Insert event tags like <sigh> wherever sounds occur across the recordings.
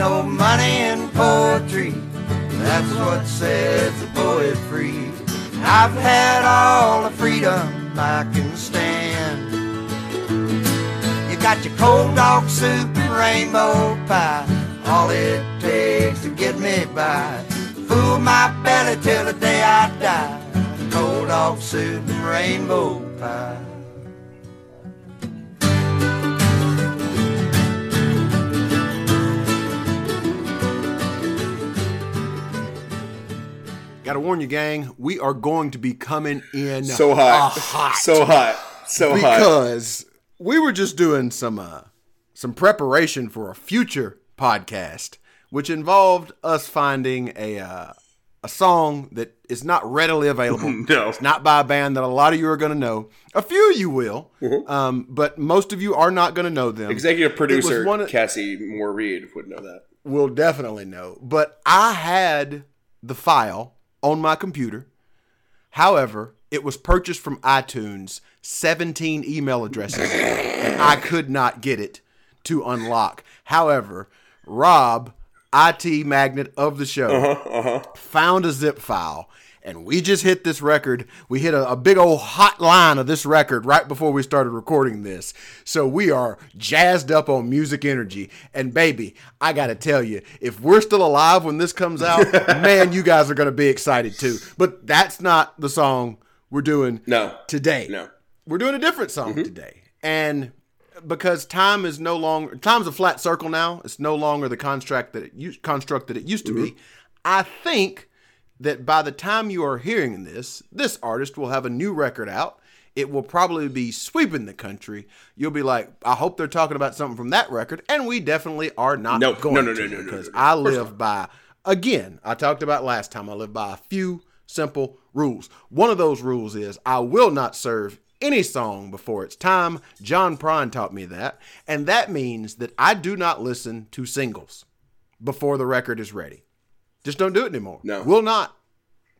no money in poetry. That's what sets the poet free. I've had all the freedom I can stand. You got your cold dog soup and rainbow pie. All it takes to get me by. Fool my belly till the day I die. Cold dog soup and rainbow pie. Got to warn you, gang, we are going to be coming in So hot. hot. So hot. So hot. because we were just doing some uh, some preparation for a future podcast, which involved us finding a uh, a song that is not readily available. <laughs> No. it's not by a band that a lot of you are going to know. A few of you will, Mm-hmm. um, but most of you are not going to know them. Executive producer one of- Cassie Moore Reed would know that. will definitely know. But I had the file on my computer. However, it was purchased from iTunes, 17 email addresses, and I could not get it to unlock. However, Rob, IT magnet of the show, uh-huh, uh-huh. found a zip file. And we just hit this record. We hit a, a big old hot line of this record right before we started recording this. So we are jazzed up on music energy. And baby, I got to tell you, if we're still alive when this comes out, <laughs> man, you guys are to be excited too. But that's not the song we're doing No. today. No. We're doing a different song mm-hmm. today. And because time is no longer time's a flat circle now, it's no longer the construct that it used construct that it used to be. Mm-hmm. I think that by the time you are hearing this, this artist will have a new record out. It will probably be sweeping the country. You'll be like, I hope they're talking about something from that record, and we definitely are not No, going no, no, to no, no, no, because no, no. I live by again. I talked about last time. I live by a few simple rules. One of those rules is I will not serve any song before it's time. John Prine taught me that, and that means that I do not listen to singles before the record is ready. Just don't do it anymore. No. we'll not.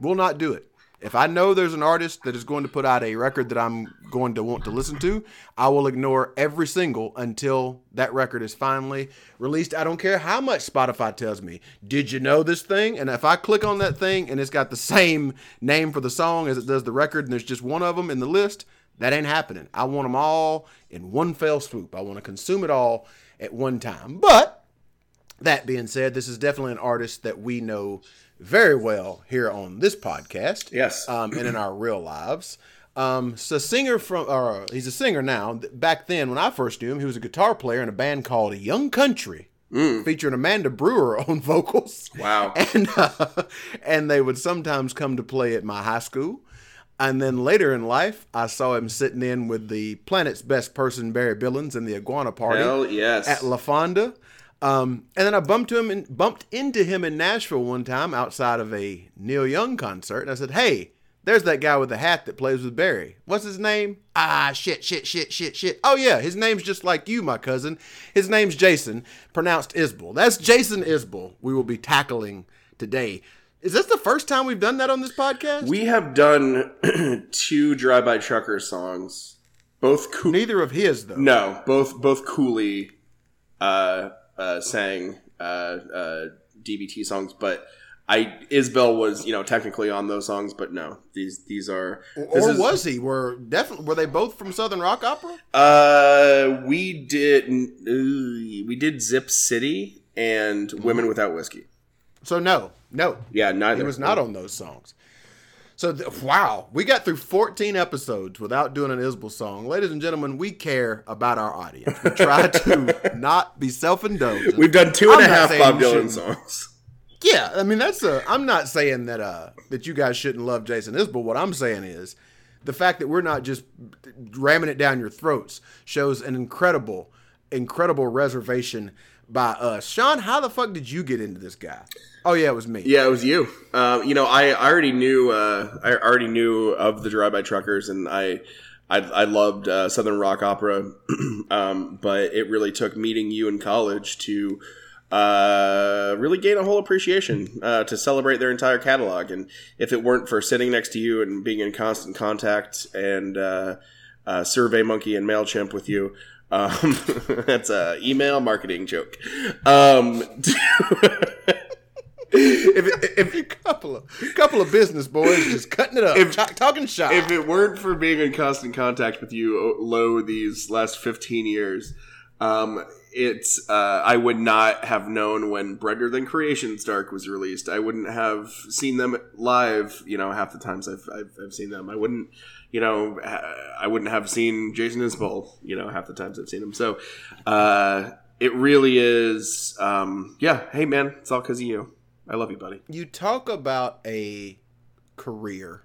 we'll not do it. If I know there's an artist that is going to put out a record that I'm going to want to listen to, I will ignore every single until that record is finally released. I don't care how much Spotify tells me. Did you know this thing? And if I click on that thing and it's got the same name for the song as it does the record, and there's just one of them in the list, that ain't happening. I want them all in one fell swoop. I want to consume it all at one time. But that being said, this is definitely an artist that we know very well here on this podcast. Yes. Um, and in our real lives. Um, so singer from, or he's a singer now. Back then, when I first knew him, he was a guitar player in a band called Young Country, featuring Amanda Brewer <laughs> on vocals. Wow. <laughs> And uh, and they would sometimes come to play at my high school. And then later in life, I saw him sitting in with the planet's best person, Barry Billings, in the Iguana Party Hell yes. at La Fonda. Um, and then I bumped him and bumped into him in Nashville one time outside of a Neil Young concert, and I said, "Hey, there's that guy with the hat that plays with Barry. What's his name? Ah, shit, shit, shit, shit, shit. Oh yeah, his name's just like you, my cousin. His name's Jason, pronounced Isbell. That's Jason Isbell. We will be tackling today. Is this the first time we've done that on this podcast? we have done <clears throat> two Drive By Trucker songs. Both cool. Neither of his though. No, both both Cooley uh, uh, sang uh, uh, DBT songs, but I Isbell was you know technically on those songs, but no, these these are. Or is- was he? Were definitely were they both from Southern Rock Opera? Uh, we did uh, we did Zip City and Women Without Whiskey. So no, no, Yeah, neither. he was not on those songs. So th- wow, we got through 14 episodes without doing an Isbell song. Ladies and gentlemen, we care about our audience. We try to <laughs> not be self-indulgent. We've done two and a I'm not half Bob Dylan songs. Yeah, I mean that's a. I'm not saying that uh that you guys shouldn't love Jason Isbell. What I'm saying is the fact that we're not just ramming it down your throats shows an incredible, incredible reservation by us. Sean, how the fuck did you get into this guy? Oh yeah, it was me. Yeah, it was you. Uh, you know, I, I already knew. Uh, I already knew of the Drive By Truckers, and I, I, I loved uh, Southern rock opera. <clears throat> um, but it really took meeting you in college to uh, really gain a whole appreciation uh, to celebrate their entire catalog. And if it weren't for sitting next to you and being in constant contact and uh, uh, Survey Monkey and Mailchimp with you. Um, <laughs> that's a email marketing joke. Um, <laughs> if, if a <laughs> couple of couple of business boys just cutting it up, If- talking shop. if it weren't for being in constant contact with you, low these last 15 years, um, it's uh, I would not have known when Brighter Than Creations Dark was released. I wouldn't have seen them live. You know, half the times I've, I've, I've seen them. I wouldn't, you know, I wouldn't have seen Jason Isbell. You know, half the times I've seen him. So, uh, it really is. Um, yeah. Hey, man, it's all because of you. I love you, buddy. you talk about a career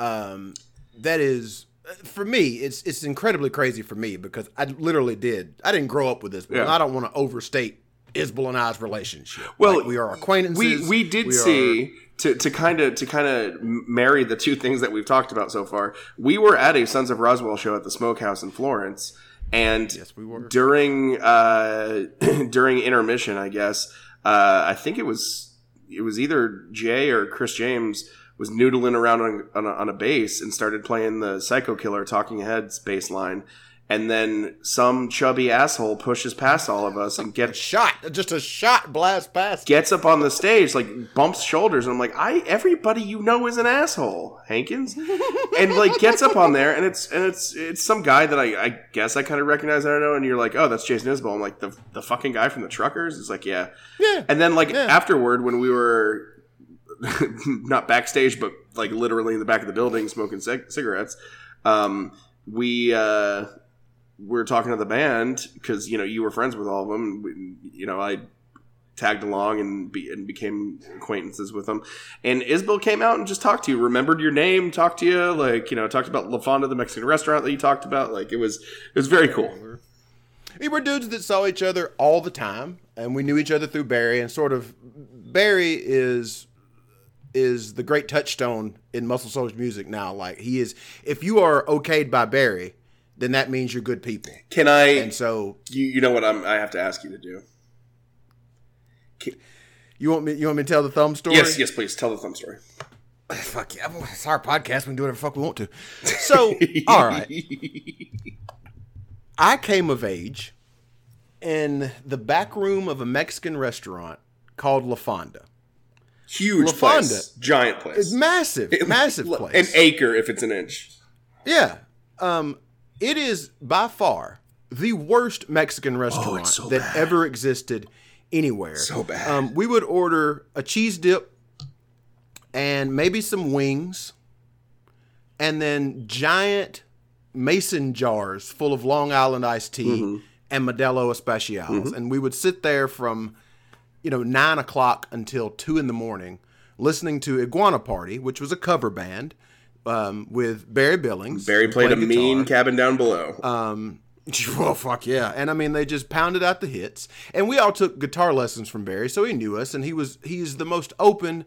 um, that is for me it's it's incredibly crazy for me because I literally did I didn't grow up with this but Yeah. I don't want to overstate Isbell and I's relationship. Well, Like, we are acquaintances. we we did are- see to to kind of to kind of marry the two things that we've talked about so far. We were at a Sons of Roswell show at the Smokehouse in Florence, and Yes, we were. during uh, <clears throat> during intermission, I guess uh, I think it was it was either Jay or Chris James was noodling around on, on, a, on a bass and started playing the Psycho Killer Talking Heads bass line. And then some chubby asshole pushes past all of us and gets <laughs> shot just a shot blast past. gets up on the stage, like bumps shoulders, and I'm like, I everybody you know is an asshole, Hankins, <laughs> and like gets up on there, and it's and it's it's some guy that I, I guess I kind of recognize, I don't know, and you're like, oh, that's Jason Isbell. I'm like, the the fucking guy from the Truckers. It's like, yeah, Yeah. and then like Yeah. afterward, when we were <laughs> not backstage, but like literally in the back of the building smoking cig- cigarettes, um, we. uh we were talking to the band because you know you were friends with all of them. We, you know, I tagged along and, be, and became acquaintances with them. And Isbell came out and just talked to you, remembered your name, talked to you, like you know, talked about La Fonda, the Mexican restaurant that you talked about. Like it was, it was very cool. We were dudes that saw each other all the time, and we knew each other through Barry. And sort of, Barry is is the great touchstone in Muscle Shoals music now. Like he is, if you are okayed by Barry, then that means you're good people. Can I? And so, You, you know what I'm, I have to ask you to do. you want me? You want me to tell the thumb story? Yes, yes, please tell the thumb story. <sighs> Fuck yeah! It's our podcast. We can do whatever the fuck we want to. So, <laughs> all right. I came of age in the back room of a Mexican restaurant called La Fonda. Huge La place, Fonda. giant place, It's massive, massive <laughs> place. An acre if it's an inch. Yeah. Um, it is by far the worst Mexican restaurant Oh, so that bad. ever existed anywhere. So bad. Um, we would order a cheese dip and maybe some wings, and then giant mason jars full of Long Island iced tea Mm-hmm. and Modelo Especials, and we would sit there from you know nine o'clock until two in the morning, listening to Iguana Party, which was a cover band um, with Barry Billings. Barry played a guitar. mean cabin down below. Um, <laughs> well, fuck yeah, and I mean they just pounded out the hits, and we all took guitar lessons from Barry, so he knew us, and he was he's the most open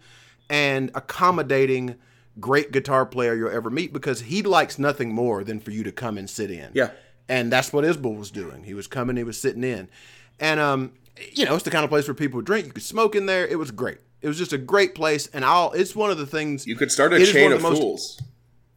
and accommodating great guitar player you'll ever meet because he likes nothing more than for you to come and sit in. Yeah. and that's what Isbell was doing. He was coming, he was sitting in, and um, you know, it's the kind of place where people drink. You could smoke in there. It was great. It was just a great place, and I'll. It's one of the things you could start a chain of, of most- fools.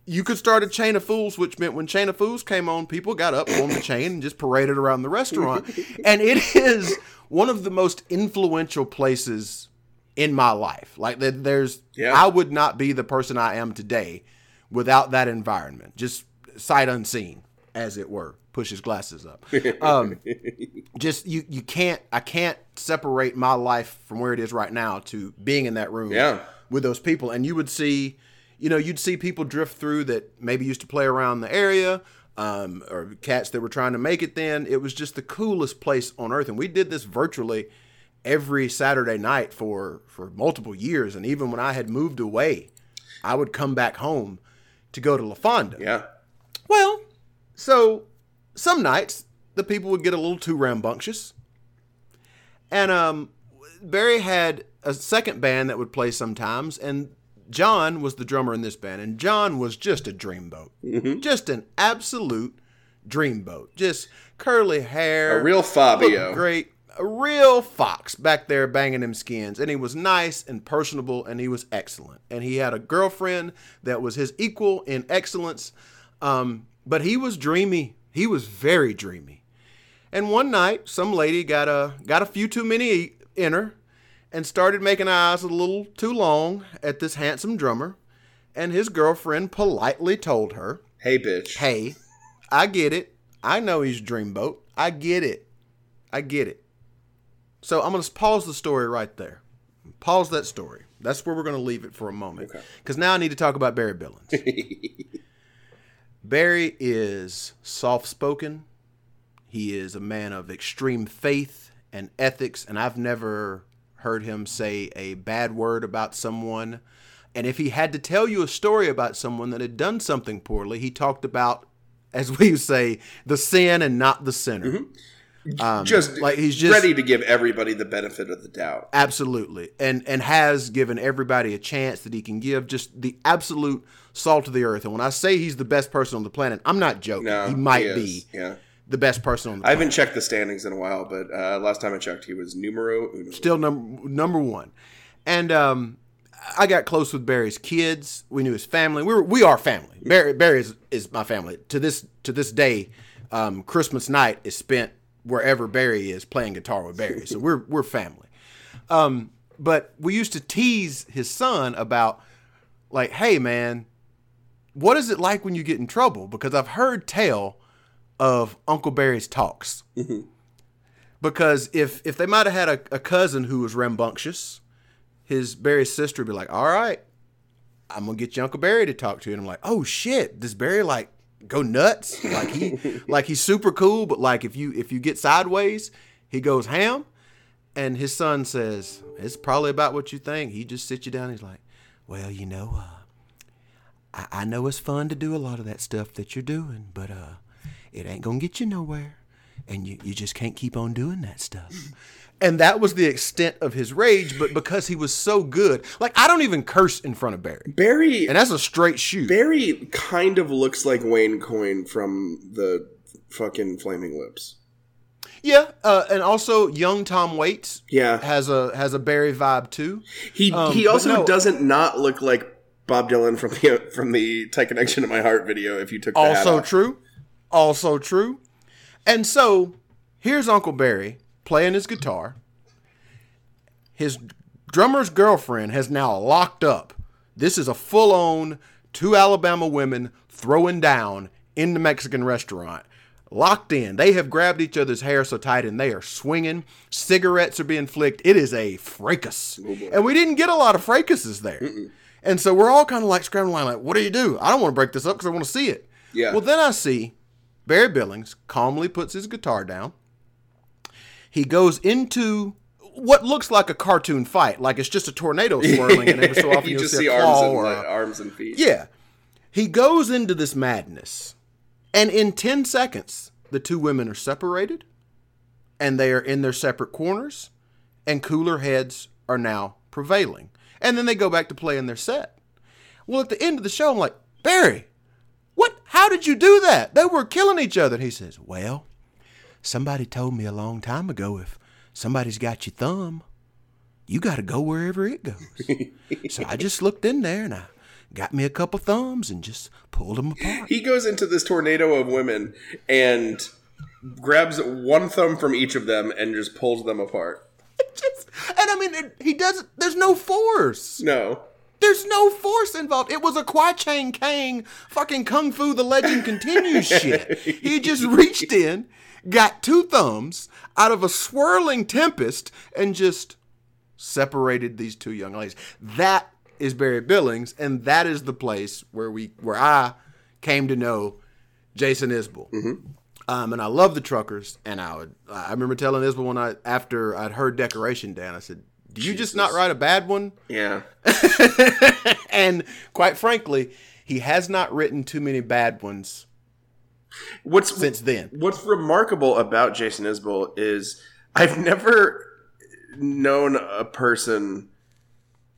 you could start a chain of fools, which meant when chain of fools came on, people got up on the chain and just paraded around the restaurant. <laughs> and it is one of the most influential places in my life. Like there- there's, Yeah. I would not be the person I am today without that environment. Just sight unseen, as it were. Push his glasses up. <laughs> Um, just you, you can't. I can't separate my life from where it is right now to being in that room Yeah. with those people and you would see you know you'd see people drift through that maybe used to play around the area um, or cats that were trying to make it then it was just the coolest place on earth and we did this virtually every saturday night for for multiple years and even when i had moved away i would come back home to go to la fonda Yeah. So some nights the people would get a little too rambunctious. And um Barry had a second band that would play sometimes and John was the drummer in this band and John was just a dreamboat. Just an absolute dreamboat. Just curly hair. A real Fabio. Great. A real fox back there banging them skins. And he was nice and personable and he was excellent. And he had a girlfriend that was his equal in excellence. Um, but he was dreamy He was very dreamy. And one night, some lady got a got a few too many in her, and started making eyes a little too long at this handsome drummer. And his girlfriend politely told her, Hey, bitch. "Hey, I get it. I know he's Dreamboat. I get it. I get it." So I'm gonna pause the story right there. Pause that story. That's where we're gonna leave it for a moment. Okay. Because now I need to talk about Barry Billings. <laughs> Barry is soft spoken. He is a man of extreme faith and ethics, and I've never heard him say a bad word about someone. And if he had to tell you a story about someone that had done something poorly, he talked about, as we say, the sin and not the sinner. Mm-hmm. Um, just like he's just ready to give everybody the benefit of the doubt. Absolutely. And and has given everybody a chance that he can give just the absolute salt of the earth. And when I say he's the best person on the planet, I'm not joking. No, he might is. be Yeah. the best person on the planet. I planet. haven't checked the standings in a while, but uh, last time I checked, he was numero uno. Still number number one. And um I got close with Barry's kids. We knew his family. We were we are family. Barry Barry is, is my family. To this to this day, um, Christmas night is spent wherever Barry is playing guitar with Barry. So we're we're family. Um, but we used to tease his son about like, hey man, what is it like when you get in trouble? Because I've heard tell of Uncle Barry's talks. Because if if they might have had a, a cousin who was rambunctious, his Barry's sister would be like, "All right, I'm gonna get your Uncle Barry to talk to you." And I'm like, "Oh shit, does Barry like go nuts? Like he <laughs> like he's super cool, but like if you if you get sideways, he goes ham." And his son says, "It's probably about what you think." He just sits you down. He's like, "Well, you know, uh, I, I know it's fun to do a lot of that stuff that you're doing, but uh, it ain't gonna get you nowhere, and you you just can't keep on doing that stuff." And that was the extent of his rage, but because he was so good, like I don't even curse in front of Barry, Barry and that's a straight shoot. Barry kind of looks like Wayne Coyne from the fucking Flaming Lips. Yeah, uh, and also young Tom Waits Yeah, has a has a Barry vibe too. he um, he also no. doesn't not look like Bob Dylan from the from the Tight Connection to My Heart video. If you took Also true, also true. And so here's Uncle Barry playing his guitar. His drummer's girlfriend has now locked up. This is a full on two Alabama women throwing down in the Mexican restaurant. Locked in. They have grabbed each other's hair so tight and they are swinging. Cigarettes are being flicked. It is a fracas. Oh, and we didn't get a lot of fracases there. And so we're all kind of like scrambling, like, what do you do? I don't want to break this up because I want to see it. Yeah. Well, then I see Barry Billings calmly puts his guitar down. He goes into what looks like a cartoon fight, like it's just a tornado <laughs> swirling, and every so often you just see see arms and or uh, arms and feet. yeah. He goes into this madness, and in 10 seconds, the two women are separated, and they are in their separate corners, and cooler heads are now prevailing. And then they go back to playing their set. Well, at the end of the show, I'm like, Barry, what? How did you do that? They were killing each other. And he says, Well, somebody told me a long time ago if somebody's got your thumb, you got to go wherever it goes. so I just looked in there and I got me a couple thumbs and just pulled them apart. He goes into this tornado of women and grabs one thumb from each of them and just pulls them apart. <laughs> Just- and I mean, it, he does. There's no force. No. There's no force involved. It was a Kwai Chang Caine fucking Kung Fu the Legend continues <laughs> shit. He just reached in, got two thumbs out of a swirling tempest, and just separated these two young ladies. That is Barry Billings, and that is the place where we where I came to know Jason Isbell. Um, and I love the truckers, and I would I remember telling Isbell when I after I'd heard Decoration Day, I said, "Do you just not write a bad one?" Yeah. <laughs> and quite frankly, he has not written too many bad ones What's since then. What's remarkable about Jason Isbell is I've never known a person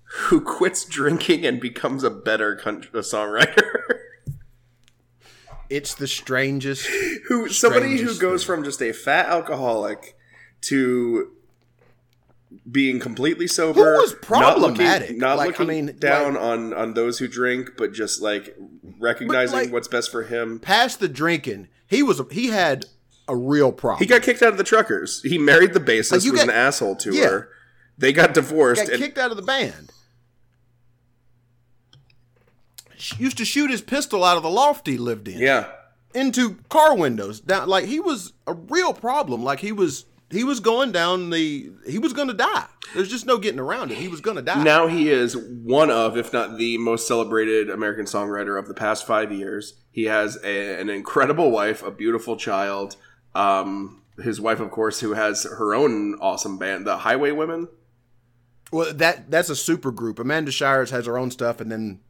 who quits drinking and becomes a better country, a songwriter. It's the strangest. who somebody who goes thing. from just a fat alcoholic to being completely sober, Who was problematic? not looking, not Like, looking I mean, down on on those who drink, but just like recognizing like- what's best for him. Past the drinking, he was he had a real problem. He got kicked out of the Truckers. He married the bassist, you was got- an asshole to Yeah. her. They got divorced. got and kicked out of the band. Sh- Used to shoot his pistol out of the loft he lived in yeah. into car windows. Down like he was a real problem. Like he was he was going down the he was going to die. There's just no getting around it. He was going to die. Now he is one of, if not the most celebrated American songwriter of the past five years. He has a, an incredible wife, a beautiful child. Um, his wife, of course, who has her own awesome band, the Highway Women. Well, that that's a super group. Amanda Shires has her own stuff, and then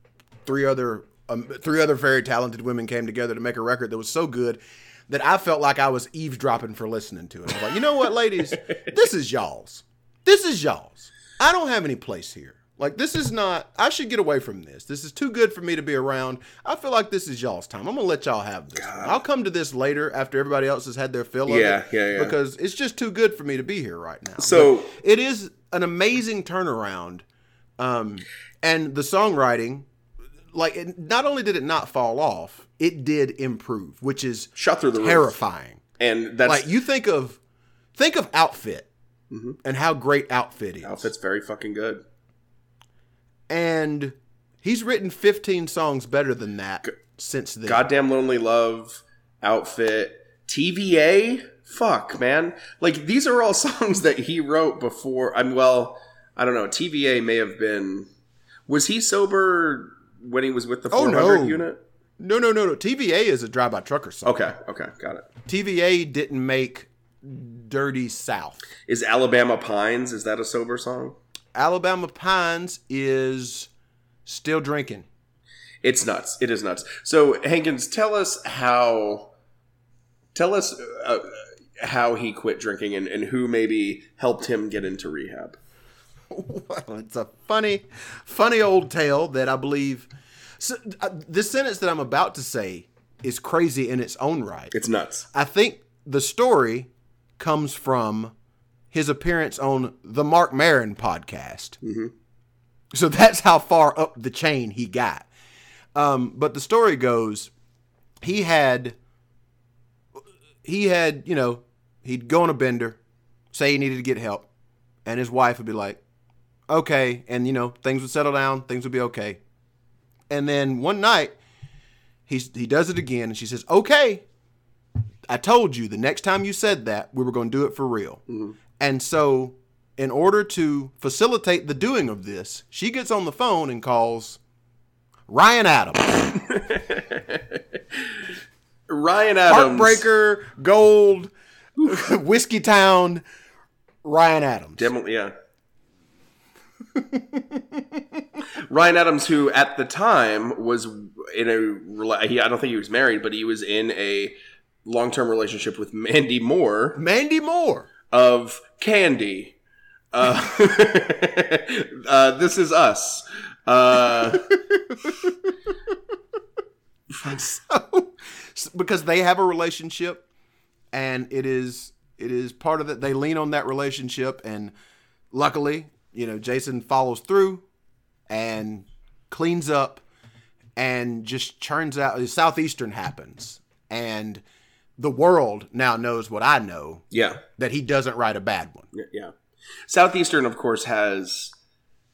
three other um, three other very talented women came together to make a record that was so good that I felt like I was eavesdropping for listening to it. I was like, you know what, ladies, <laughs> this is y'all's. This is y'all's. I don't have any place here. Like this is not. I should get away from this. This is too good for me to be around. I feel like this is y'all's time. I'm gonna let y'all have this. I'll come to this later after everybody else has had their fill of Yeah, it. yeah, yeah. Because it's just too good for me to be here right now. So- But it is an amazing turnaround um, and the songwriting like it, not only did it not fall off it did improve which is Shot through the roof. terrifying And that's like you think of think of outfit and how great outfit is Mm-hmm. outfit's very fucking good. and he's written 15 songs better than that since then Goddamn Lonely Love, Outfit, TVA. Fuck, man. Like these are all <laughs> songs that he wrote before. I'm well, I don't know. TVA may have been. Was he sober when he was with the Oh, 400 no. unit? No no no no tva is a drive-by trucker song Okay, okay, got it. tva didn't make dirty south Is Alabama Pines? Is that a sober song? alabama pines is still drinking It's nuts. It is nuts. So Hankins, tell us how. Tell us uh, how he quit drinking and, and who maybe helped him get into rehab. <laughs> Well, it's a funny, funny old tale that I believe. So, uh, this sentence that I'm about to say is crazy in its own right. It's nuts. I think the story comes from his appearance on the Marc Maron podcast. So that's how far up the chain he got. Um, but the story goes, he had, he had, you know, he'd go on a bender, say he needed to get help, and his wife would be like, okay, and you know, things would settle down, things would be okay. And then one night, he's he does it again, and she says, okay, I told you the next time you said that, we were going to do it for real. Mm-hmm. And so, in order to facilitate the doing of this, she gets on the phone and calls Ryan Adams. <laughs> Ryan Adams. Heartbreaker, Gold, <laughs> Whiskeytown, Ryan Adams. Demo- yeah. <laughs> Ryan Adams, who at the time was in a, he, I don't think he was married, but he was in a long-term relationship with Mandy Moore Mandy Moore. of Candy. Uh, <laughs> uh, this is us. Uh, <laughs> because they have a relationship and it is it is part of it they lean on that relationship and luckily you know jason follows through and cleans up and just churns out southeastern happens and the world now knows what i know yeah. that he doesn't write a bad one Yeah. Southeastern, of course, has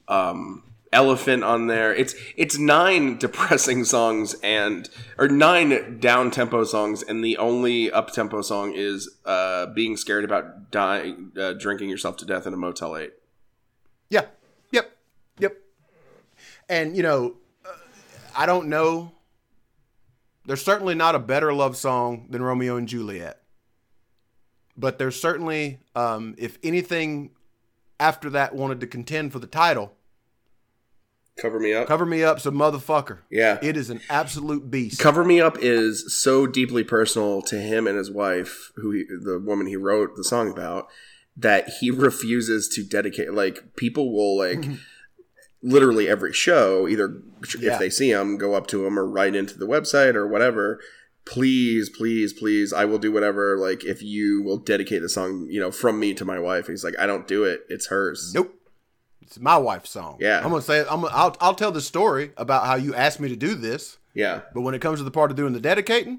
um, Elephant on there. It's it's nine <laughs> depressing songs and or nine down tempo songs, and the only up tempo song is uh, being scared about dying, uh, drinking yourself to death in a Motel Eight. Yeah. Yep. Yep. And you know, uh, I don't know. There's certainly not a better love song than Romeo and Juliet. But there's certainly, um, if anything, after that wanted to contend for the title, Cover me up. "Cover Me Up's a motherfucker." Yeah. It is an absolute beast. Cover Me Up is so deeply personal to him and his wife, who he, the woman he wrote the song about, that he <laughs> refuses to dedicate. Like people will like mm-hmm. literally every show, either Yeah. if they see him, go up to him or write into the website or whatever. Please, please, please, I will do whatever. Like if you will dedicate the song, you know, from me to my wife. He's like, I don't do it. It's hers. Nope. It's my wife's song. Yeah. I'm gonna say I'm. Gonna, I'll. I'll tell the story about how you asked me to do this. Yeah. But when it comes to the part of doing the dedicating,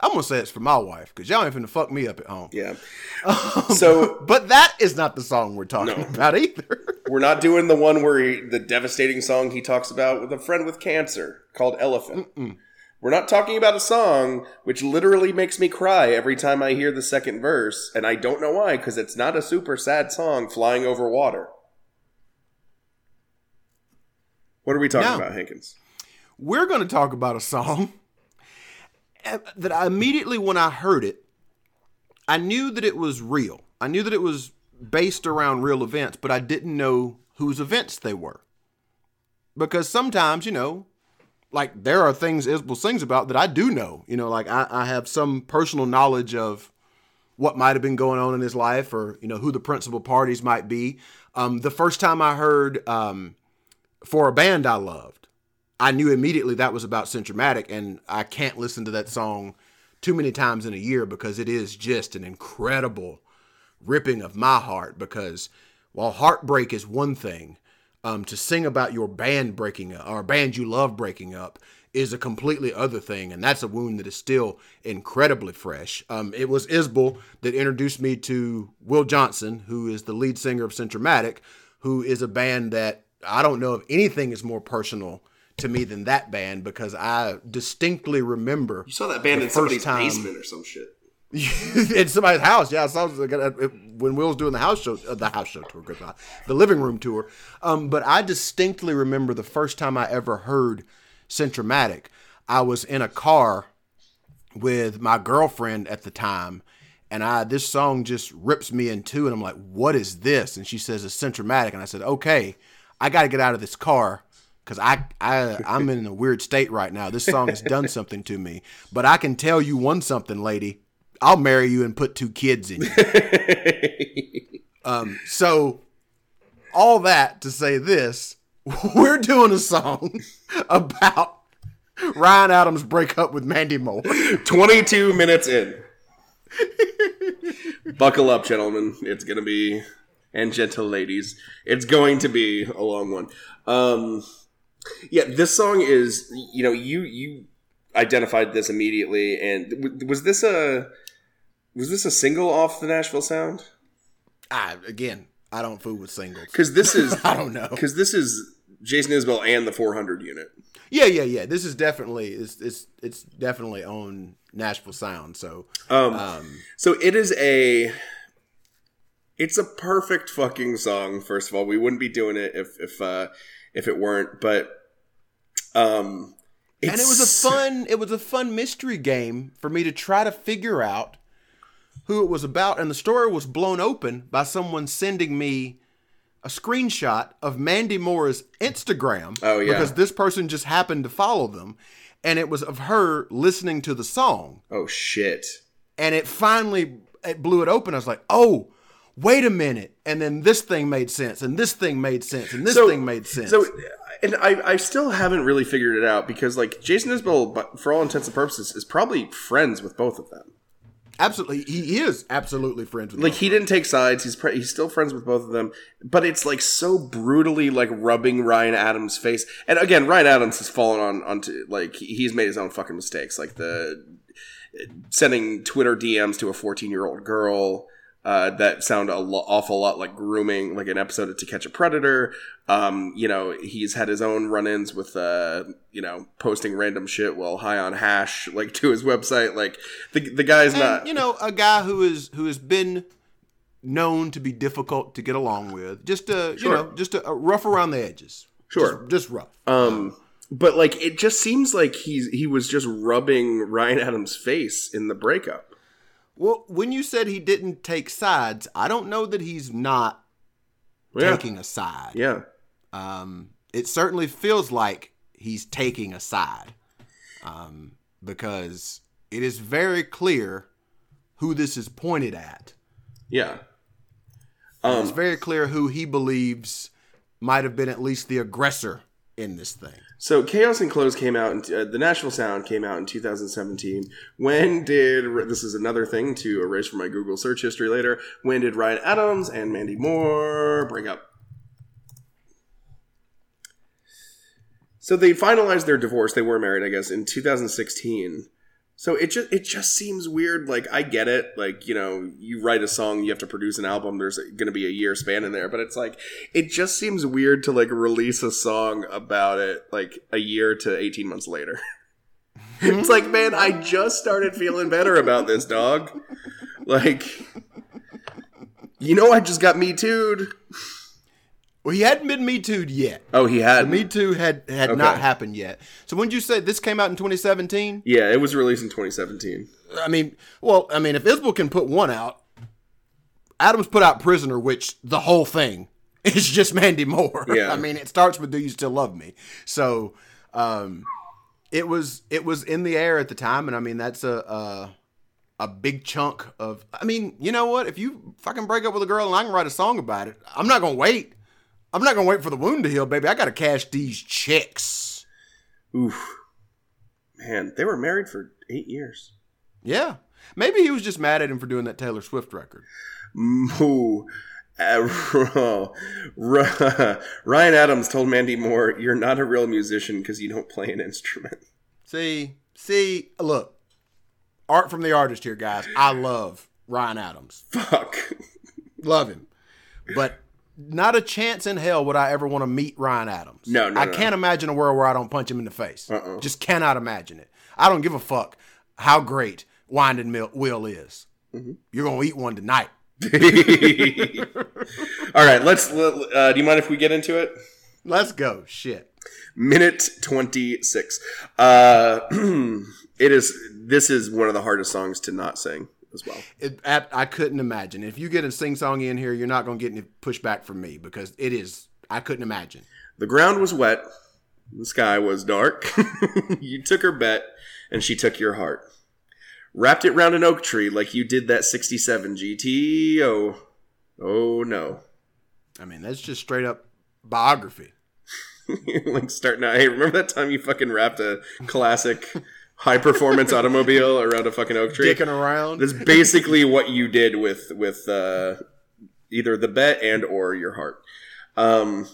I'm gonna say it's for my wife because y'all ain't finna fuck me up at home. Yeah. <laughs> Um, so <laughs> But that is not the song we're talking No. about either. <laughs> we're not doing the one where he, the devastating song he talks about with a friend with cancer called Elephant. We're not talking about a song which literally makes me cry every time I hear the second verse, and I don't know why because it's not a super sad song, "Flying Over Water." What are we talking No. about, Hankins? we're going to talk about a song that I immediately, when I heard it, I knew that it was real. I knew that it was based around real events, but I didn't know whose events they were. Because sometimes, you know, like there are things Isbell sings about that I do know. You know, like I, I have some personal knowledge of what might have been going on in his life or, you know, who the principal parties might be. Um, the first time I heard um, For a Band I Loved, I knew immediately that was about Centromatic, and I can't listen to that song too many times in a year because it is just an incredible ripping of my heart. Because while heartbreak is one thing, um, to sing about your band breaking up or a band you love breaking up is a completely other thing, and that's a wound that is still incredibly fresh. Um, it was Isbell that introduced me to Will Johnson, who is the lead singer of Centromatic, who is a band that I don't know if anything is more personal to me than that band because I distinctly remember You saw that band in somebody's time- basement or some shit. <laughs> in somebody's house. Yeah, I saw it when Will's doing the house show, uh, the house show tour, good God, the living room tour. Um, but I distinctly remember the first time I ever heard Centromatic. I was in a car with my girlfriend at the time, and I this song just rips me in two, and I'm like, "What is this?" And she says, "It's Centromatic," and I said, "Okay, I got to get out of this car." Cause I I I'm in a weird state right now. This song has done something to me, but I can tell you one something, lady. I'll marry you and put two kids in you. um, so all that to say this, <laughs> we're doing a song <laughs> about Ryan Adams' breakup with Mandy Moore. 22 minutes in. Buckle up, gentlemen. It's going to be, and gentle ladies, it's going to be a long one. Um, yeah, this song is, you know, you, you identified this immediately. And w- was this a, was this a single off the Nashville Sound? I, again, I don't fool with singles. Because this is, <laughs> I don't know. because this is Jason Isbell and the 400 unit. Yeah, yeah, yeah. This is definitely it's it's it's definitely on Nashville Sound. So Um, um, So it is a it's a perfect fucking song, first of all. We wouldn't be doing it if if uh if it weren't, but um and it was a fun it was a fun mystery game for me to try to figure out who it was about and the story was blown open by someone sending me a screenshot of Mandy Moore's Instagram Oh, yeah. because this person just happened to follow them and it was of her listening to the song Oh shit. and it finally it blew it open I was like oh wait a minute and then this thing made sense and this thing made sense and this So- thing made sense So and I, I still haven't really figured it out because like Jason Isbell, but for all intents and purposes, is probably friends with both of them. absolutely he is absolutely friends with Like he didn't take sides. He's pre- he's still friends with both of them, but it's like so brutally like rubbing Ryan Adams' face. And again, Ryan Adams has fallen on onto like he's made his own fucking mistakes, like the uh, sending Twitter DMs to a 14 year old girl. Uh, that sound a lo- awful lot like grooming, like an episode of To Catch a Predator. Um, you know, he's had his own run-ins with, uh, you know, posting random shit while high on hash, like <laughs> to his website. Like the the guy's and, not, you know a guy who is who has been known to be difficult to get along with just uh you know just a, rough around the edges Sure. just, just rough Um, but like it just seems like he's he was just rubbing Ryan Adams' face in the breakup. Well when you said he didn't take sides i don't know that he's not Yeah, taking a side. Yeah, um it certainly feels like he's taking a side um because it is very clear who this is pointed at. Yeah. it's Um, very clear who he believes might have been at least the aggressor in this thing so Chaos and Clothes came out, in, uh, the Nashville Sound came out in 2017. When did this is another thing to erase from my Google search history later? When did Ryan Adams and Mandy Moore break up? So they finalized their divorce. They were married, I guess, in 2016. So it just it just seems weird. Like I get it. Like you know, you write a song, you have to produce an album. There's going to be a year span in there, but it's like it just seems weird to like release a song about it like a year to eighteen months later. <laughs> it's like, man, I just started feeling better about this dog. Like, you know, I just got me too'd. Well, he hadn't been Me Too'd yet. Oh, he had Me Too had had Okay. not happened yet. So when did you say this came out in 2017? Yeah, it was released in 2017. I mean, well, I mean, if Isbell can put one out, Adams put out Prisoner, which the whole thing <laughs> is just Mandy Moore. <laughs> Yeah. I mean, it starts with Do You Still Love Me? So, um, it was it was in the air at the time, and I mean that's a a, a big chunk of. I mean, you know what? If you fucking break up with a girl and I can write a song about it, I'm not gonna wait. I'm not gonna wait for the wound to heal, baby. I gotta cash these checks. Oof, man, they were married for eight years. Yeah. Maybe he was just mad at him for doing that Taylor Swift record. Moo. Uh, <laughs> <laughs> Ryan Adams told Mandy Moore, "You're not a real musician because you don't play an instrument." See, see, look, art from the artist here, guys. I love Ryan Adams, Fuck. <laughs> love him, but not a chance in hell would I ever want to meet Ryan Adams. No, no, I no. can't imagine a world where I don't punch him in the face. Uh-uh. Just cannot imagine it. I don't give a fuck how great Winding Mill Will is. Mm-hmm. You're gonna eat one tonight. <laughs> All right, let's. Uh, do you mind if we get into it? Let's go. Shit. Minute twenty six. Uh, <clears throat> it is. This is one of the hardest songs to not sing as well. It, I, I couldn't imagine. If you get a sing song in here, you're not gonna get any pushback from me because it is. I couldn't imagine. The ground was wet. The sky was dark. <laughs> you took her bet, and she took your heart. Wrapped it round an oak tree like you did that 67 GT. Oh, oh no. I mean, that's just straight up biography. <laughs> like starting out, hey, remember that time you fucking wrapped a classic high performance automobile around a fucking oak tree? Dicking around. That's basically what you did with with uh, either the bet and or your heart. Um,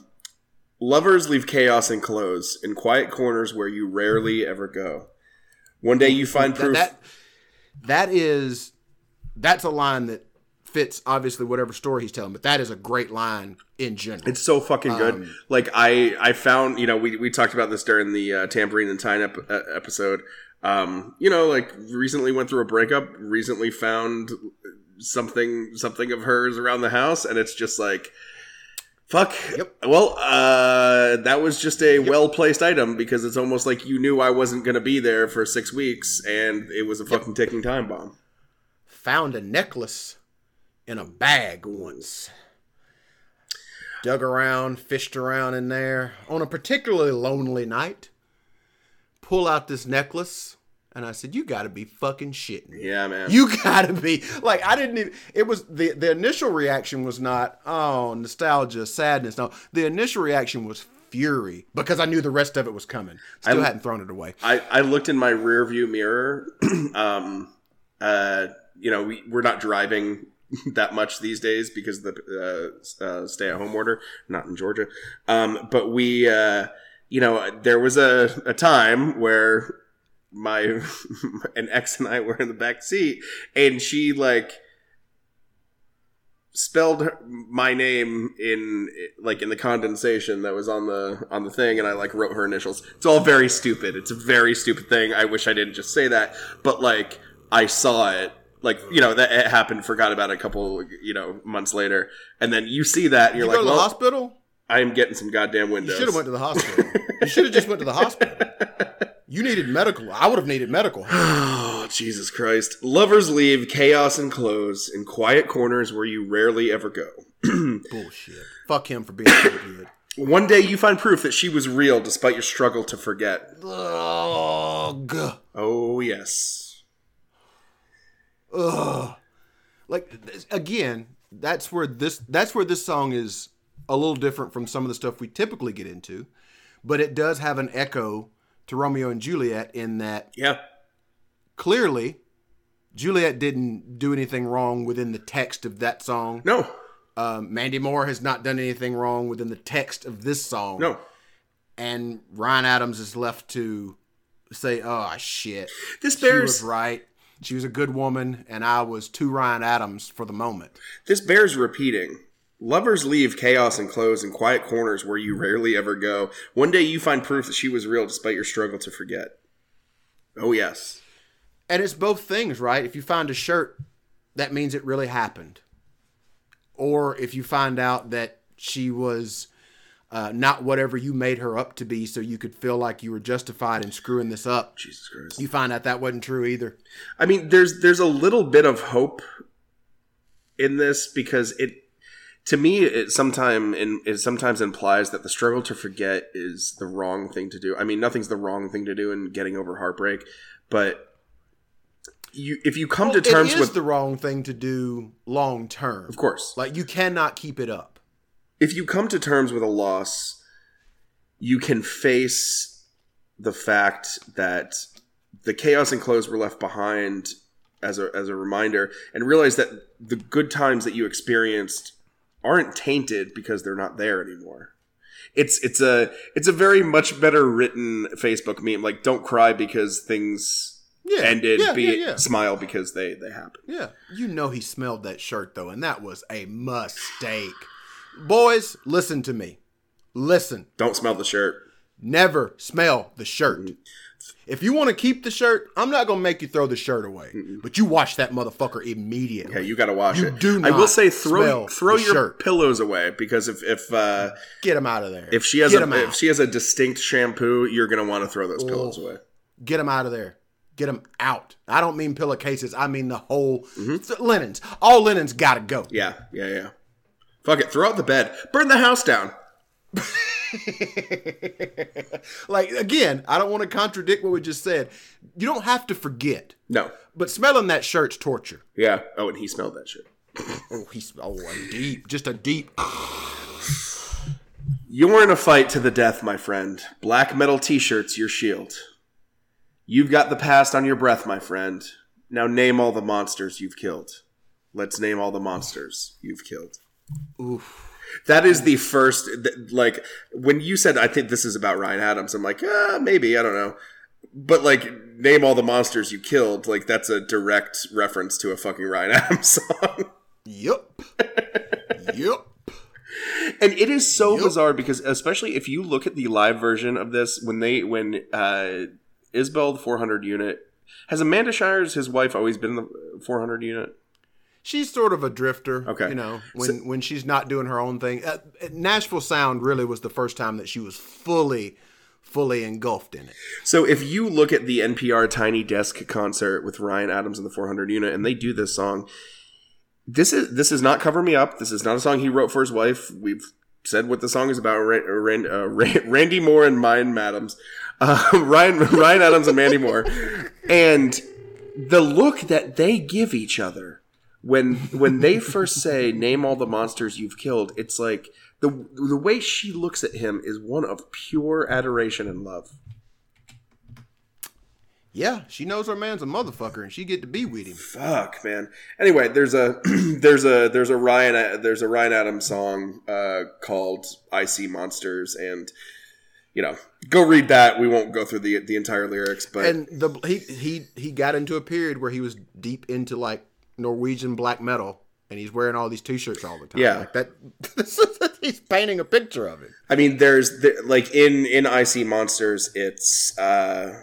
lovers leave chaos and clothes in quiet corners where you rarely ever go. One day you find That, proof. that that is that's a line that fits obviously whatever story he's telling, but that is a great line in general. It's so fucking good. Um, like I, I found, you know, we, we talked about this during the uh, tambourine and time ep- uh, episode. Um, you know, like recently went through a breakup. Recently found something, something of hers around the house, and it's just like, fuck. Yep. Well, uh, that was just a well placed item because it's almost like you knew I wasn't going to be there for six weeks, and it was a fucking ticking time bomb. Found a necklace in a bag once. Dug around, fished around in there on a particularly lonely night. Pull out this necklace, and I said, "You got to be fucking shitting me." Yeah, man. You <laughs> gotta be like I didn't even. It was the the initial reaction was not oh nostalgia sadness. No, the initial reaction was fury because I knew the rest of it was coming. Still I- hadn't thrown it away. I, I looked in my rear view mirror. <clears throat> um, uh, you know, we, we're not driving <laughs> that much these days because of the uh, uh, stay at home order, not in Georgia. Um, but we, uh, you know, there was a, a time where my <laughs> an ex and I were in the back seat, and she like spelled her, my name in like in the condensation that was on the on the thing and I like wrote her initials. It's all very stupid. It's a very stupid thing. I wish I didn't just say that, but like I saw it like you know that it happened forgot about it a couple you know months later and then you see that and you're You like go to the well hospital. i'm getting some goddamn windows. You should have went to the hospital. you should have just went to the <laughs> hospital. You needed medical. I would have needed medical. <sighs> Oh, Jesus Christ. Lovers leave chaos and clothes in quiet corners where you rarely ever go. <clears throat> Bullshit. Fuck him for being so good. One day you find proof that she was real despite your struggle to forget. Ugh. Oh, yes. Ugh. Like again, that's where this that's where this song is a little different from some of the stuff we typically get into, but it does have an echo to Romeo and Juliet in that Yeah. clearly Juliet didn't do anything wrong within the text of that song. No. Um, Mandy Moore has not done anything wrong within the text of this song. No. and Ryan Adams is left to say, "Oh shit, This she was bears right. She was a good woman, and I was too Ryan Adams for the moment." this bears repeating. Lovers leave chaos and clothes in quiet corners where you rarely ever go. One day you find proof that she was real despite your struggle to forget. Oh yes. And it's both things, right? If you find a shirt, that means it really happened. Or if you find out that she was uh, not whatever you made her up to be, so you could feel like you were justified in screwing this up, Jesus Christ. you find out that wasn't true either. I mean, there's there's a little bit of hope in this because it, to me, it sometime in it sometimes implies that the struggle to forget is the wrong thing to do. I mean, nothing's the wrong thing to do in getting over heartbreak, but you if you come to terms it is with, the wrong thing to do long term. of course, Like you cannot keep it up. if you come to terms with a loss, you can face the fact that the chaos and clothes were left behind as a as a reminder, and realize that the good times that you experienced aren't tainted because they're not there anymore. It's it's a it's a very much better written Facebook meme. Like, don't cry because things Yeah, ended. yeah, be yeah, yeah. smile because they they happened. Yeah, you know he smelled that shirt though, and that was a mistake. Boys, listen to me. Listen. Don't smell the shirt. Never smell the shirt. Mm-hmm. If you want to keep the shirt, I'm not gonna make you throw the shirt away. But you wash that motherfucker immediately. Yeah, you got to wash You it. do I will say throw throw your shirt. pillows away because if if uh, Get him out of there. if she has Get a if she has a distinct shampoo, you're gonna want to throw those pillows away. Get him out of there. Get him out. I don't mean pillowcases. I mean the whole Mm-hmm. linens. All linens gotta go. Yeah, yeah, yeah. Fuck it, throw out the bed, burn the house down. <laughs> Like again, I don't want to contradict what we just said. You don't have to forget, No, but smelling that shirt's torture. yeah. Oh, and he smelled that shit. Oh, he's oh, a deep, just a deep. You're in a fight to the death, my friend. Black metal t-shirts, your shield. You've got the past on your breath, my friend. Now name all the monsters you've killed. Let's name all the monsters you've killed. Oof. That is the first, like, when you said, I think this is about Ryan Adams, I'm like, ah, maybe, I don't know. But, like, name all the monsters you killed, like, that's a direct reference to a fucking Ryan <laughs> Adams song. Yup. yup. and it is so Yep. bizarre because, especially if you look at the live version of this, when they, when, uh, Isbell, the 400 unit, has Amanda Shires, his wife, always been in the 400 unit? She's sort of a drifter. Okay. You know, when when she's not doing her own thing. Uh, Nashville Sound really was the first time that she was fully, fully engulfed in it. So if you look at the NPR Tiny Desk concert with Ryan Adams and the 400 unit, and they do this song, this is this is not cover me up. This is not a song he wrote for his wife. We've said what the song is about. Ran, uh, <laughs> Randy Moore and Mine Madams, uh, <laughs> Ryan Ryan Adams and Mandy Moore, and the look that they give each other when when they first say name all the monsters you've killed. It's like the the way she looks at him is one of pure adoration and love. Yeah, she knows her man's a motherfucker, and she get to be with him. Fuck, man. Anyway, there's a <clears throat> there's a there's a Ryan there's a Ryan Adams song uh, called "I See Monsters," and you know, go read that. We won't go through the the entire lyrics, but And the he he he got into a period where he was deep into like Norwegian black metal, and he's wearing all these t-shirts all the time. Yeah. like that. <laughs> he's painting a picture of it. I mean, there's the, like in in "I See Monsters," it's uh,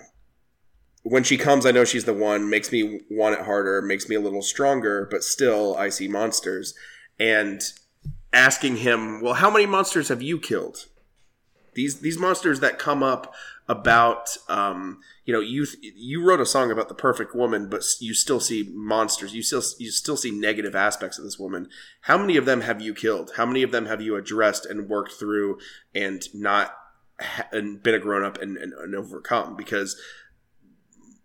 when she comes, I know she's the one. Makes me want it harder. Makes me a little stronger, but still, I see monsters. And asking him, well, how many monsters have you killed? These these monsters that come up about, um, you know, you you wrote a song about the perfect woman, but you still see monsters. You still you still see negative aspects of this woman. How many of them have you killed? How many of them have you addressed and worked through and not and been a grown up and, and, and overcome? Because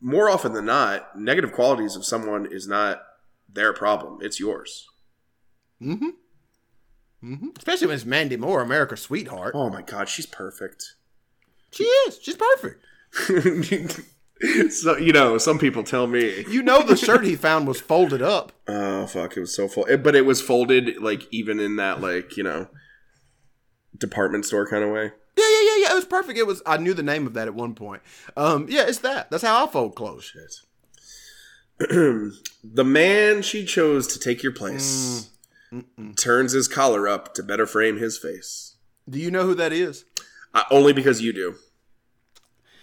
more often than not, negative qualities of someone is not their problem; it's yours. Mm-hmm. Mm-hmm. Especially when it's Mandy Moore, America's sweetheart. Oh my god, she's perfect. She is. She's perfect. <laughs> so you know, some people tell me, You know, the shirt he found was folded up. <laughs> "Oh fuck, it was so full," but it was folded like even in that like you know department store kind of way. Yeah, yeah, yeah, yeah. It was perfect. It was. I knew the name of that at one point. Um, yeah, it's that. That's how I fold clothes. <clears throat> the man she chose to take your place turns his collar up to better frame his face. Do you know who that is? Uh, only because you do.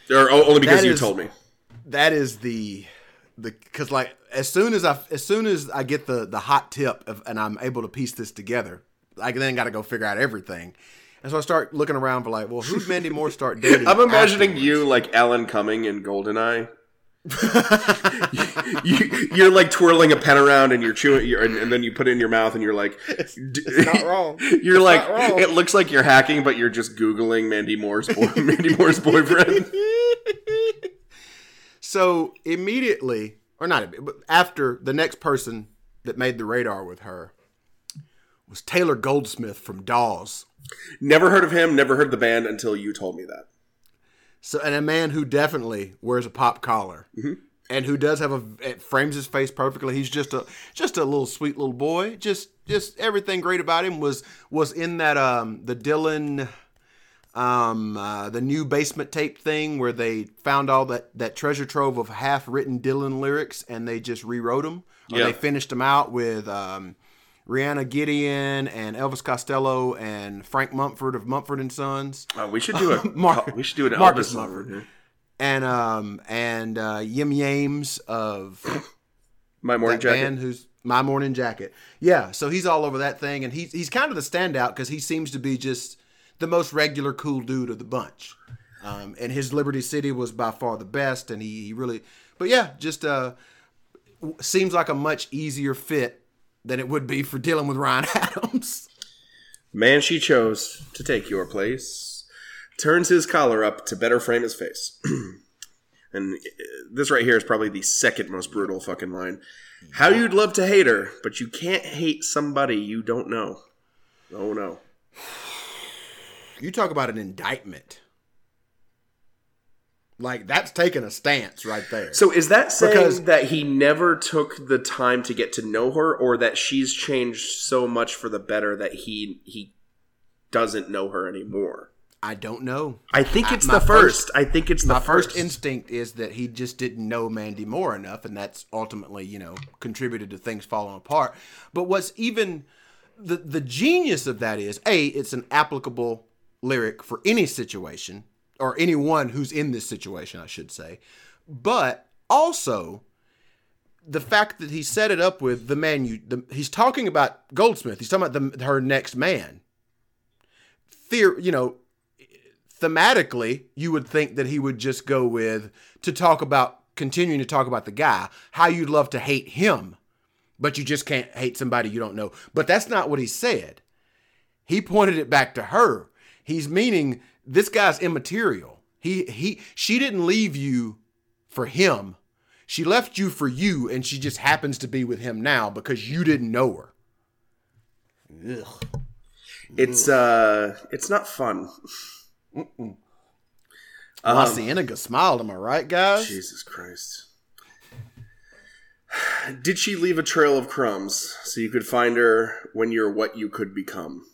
Or only because That you is- told me. That is the the because like as soon as I as soon as I get the the hot tip of, and I'm able to piece this together, I then got to go figure out everything. And so I start looking around for like, well, who'd Mandy Moore start <laughs> dating? I'm imagining afterwards? you like Alan Cumming in Goldeneye. <laughs> you, you're like twirling a pen around and you're chewing, you're, and, and then you put it in your mouth and you're like, <laughs> <laughs> it's, not wrong. You're like, wrong. it looks like you're hacking, but you're just googling Mandy Moore's boy, Mandy Moore's boyfriend. So immediately, or not, but after the next person that made the radar with her was Taylor Goldsmith from Dawes. Never heard of him. Never heard the band until you told me that. So, and a man who definitely wears a pop collar, and who does have a it frames his face perfectly. He's just a just a little sweet little boy. Just just everything great about him was was in that um the Dylan um uh, the new basement tape thing where they found all that that treasure trove of half written Dylan lyrics and they just rewrote them. Or Yeah. they finished them out with um Rhiannon Giddens and Elvis Costello and Frank Mumford of Mumford and Sons. Uh, we should do a <laughs> Mark, we should do an Marcus Elvis Mumford. And um and uh Yim Yames of <coughs> My morning that jacket. who's My Morning Jacket. Yeah, so he's all over that thing, and he's he's kind of the standout because he seems to be just the most regular cool dude of the bunch. Um, and his Liberty City was by far the best, and he, he really, but yeah, just uh, seems like a much easier fit than it would be for dealing with Ryan <laughs> Adams. Man she chose to take your place turns his collar up to better frame his face. <clears throat> and uh, this right here is probably the second most brutal fucking line. How you'd love to hate her, but you can't hate somebody you don't know. Oh no. You talk about an indictment. Like that's taking a stance right there. So is that saying Because- that he never took the time to get to know her, or that she's changed so much for the better that he he doesn't know her anymore? I don't know. I think it's my the first. I think it's the my first, first. instinct is that he just didn't know Mandy Moore enough, and that's ultimately, you know, contributed to things falling apart. But what's even the the genius of that is a it's an applicable lyric for any situation or anyone who's in this situation, I should say. But also the fact that he set it up with the man you the, he's talking about Goldsmith. He's talking about the, her next man. Theor, you know, thematically, you would think that he would just go with to talk about continuing to talk about the guy, how you'd love to hate him, but you just can't hate somebody you don't know. But that's not what he said. He pointed it back to her. He's meaning this guy's immaterial. He he she didn't leave you for him. She left you for you and she just happens to be with him now because you didn't know her. Ugh. It's uh, it's not fun. La Cienega smiled, am I right, guys? Jesus Christ. Did she leave a trail of crumbs so you could find her when you're what you could become?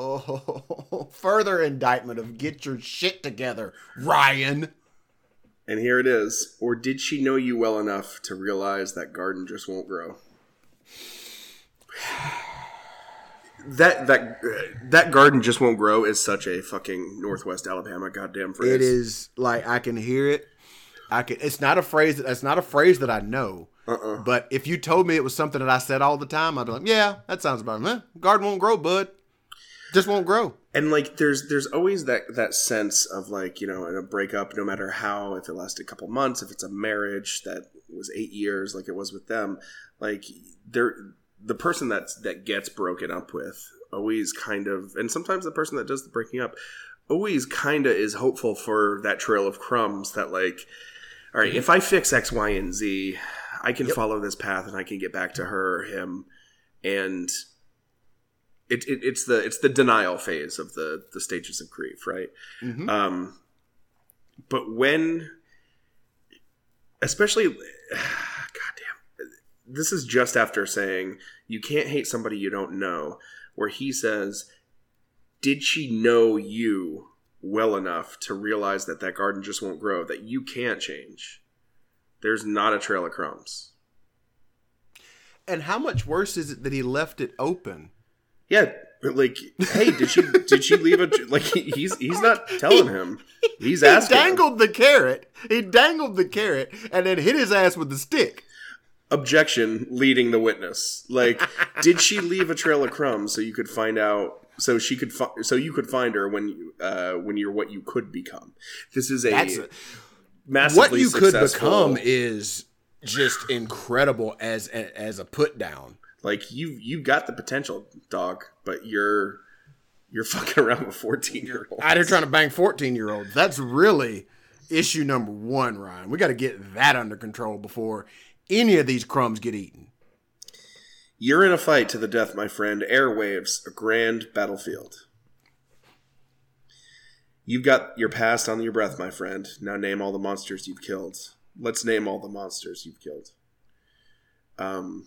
Oh, <laughs> further indictment of get your shit together, Ryan. And here it is. Or did she know you well enough to realize that garden just won't grow? <sighs> That that uh, that garden just won't grow is such a fucking Northwest Alabama goddamn phrase. It is like I can hear it. I can. It's not a phrase that. It's not a phrase that I know. Uh-uh. But if you told me it was something that I said all the time, I'd be like, "Yeah, that sounds about it." Garden won't grow, bud. Just won't grow. and like there's there's always that that sense of like you know in a breakup no matter how if it lasted a couple months if it's a marriage that was eight years like it was with them like they're the person that's that gets broken up with always kind of and sometimes the person that does the breaking up always kind of is hopeful for that trail of crumbs that like all right if i fix x y and z i can follow this path and i can get back to her or him and it, it, it's the it's the denial phase of the the stages of grief, right? Mhm. Um, but when, especially, <sighs> goddamn, this is just after saying you can't hate somebody you don't know, where he says, "Did she know you well enough to realize that that garden just won't grow, that you can't change, there's not a trail of crumbs. And how much worse is it that he left it open? Yeah, like, hey, did she did she leave a like? He's he's not telling him. He's asking. He dangled the carrot. He dangled the carrot and then hit his ass with the stick. Objection, leading the witness. Like, <laughs> did she leave a trail of crumbs so you could find out? So she could, fi- so you could find her when you, uh, when you're what you could become. This is a That's a- massively what you could become is just incredible as as a put down. Like you you got the potential, dog, but you're you're <laughs> fucking around with fourteen year olds. Out here trying to bang 14 year olds. That's really issue number one, Ryan. We got to get that under control before any of these crumbs get eaten. You're in a fight to the death, my friend. Airwaves, a grand battlefield. You've got your past on your breath, my friend. Now name all the monsters you've killed. Let's name all the monsters you've killed. Um,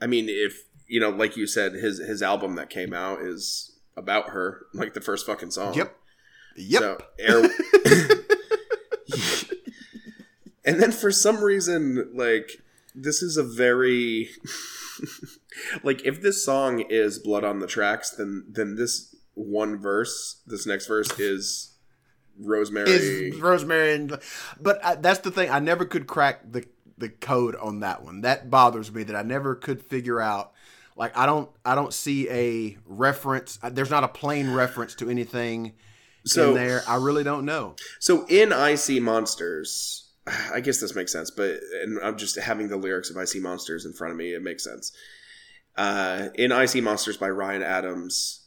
I mean, if you know, like you said, his his album that came out is about her, like the first fucking song. Yep. Yep. So, air... <laughs> and then for some reason, like this is a very <laughs> like if this song is "Blood on the Tracks," then then this one verse, this next verse is Rosemary. is Rosemary and but I, that's the thing I never could crack the the code on that one. That bothers me that I never could figure out like I don't I don't see a reference uh, there's not a plain reference to anything So- in there. I really don't know. So in I See Monsters, <sighs> I guess this makes sense, but and I'm just having the lyrics of I See Monsters in front of me. It makes sense. Uh, in I See Monsters by Ryan Adams,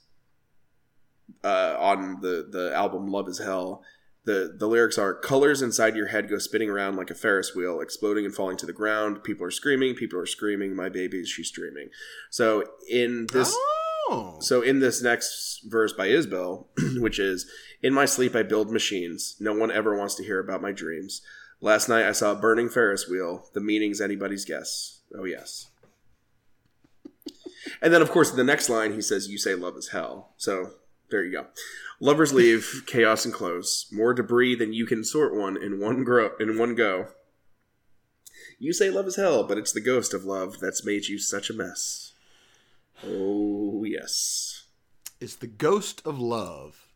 uh, on the the album Love Is Hell, the the lyrics are colors inside your head go spinning around like a Ferris wheel, exploding and falling to the ground. People are screaming. People are screaming. My baby, she's dreaming. So in this. oh. So in this next verse by Isbell, <clears throat> which is In my sleep I build machines. No one ever wants to hear about my dreams. Last night I saw a burning Ferris wheel. The meaning's anybody's guess. Oh yes. And then of course the next line he says you say love is hell. So there you go. Lovers leave, chaos and close. More debris than you can sort one in one grow in one go. You say love is hell, but it's the ghost of love that's made you such a mess. Oh yes. It's the ghost of love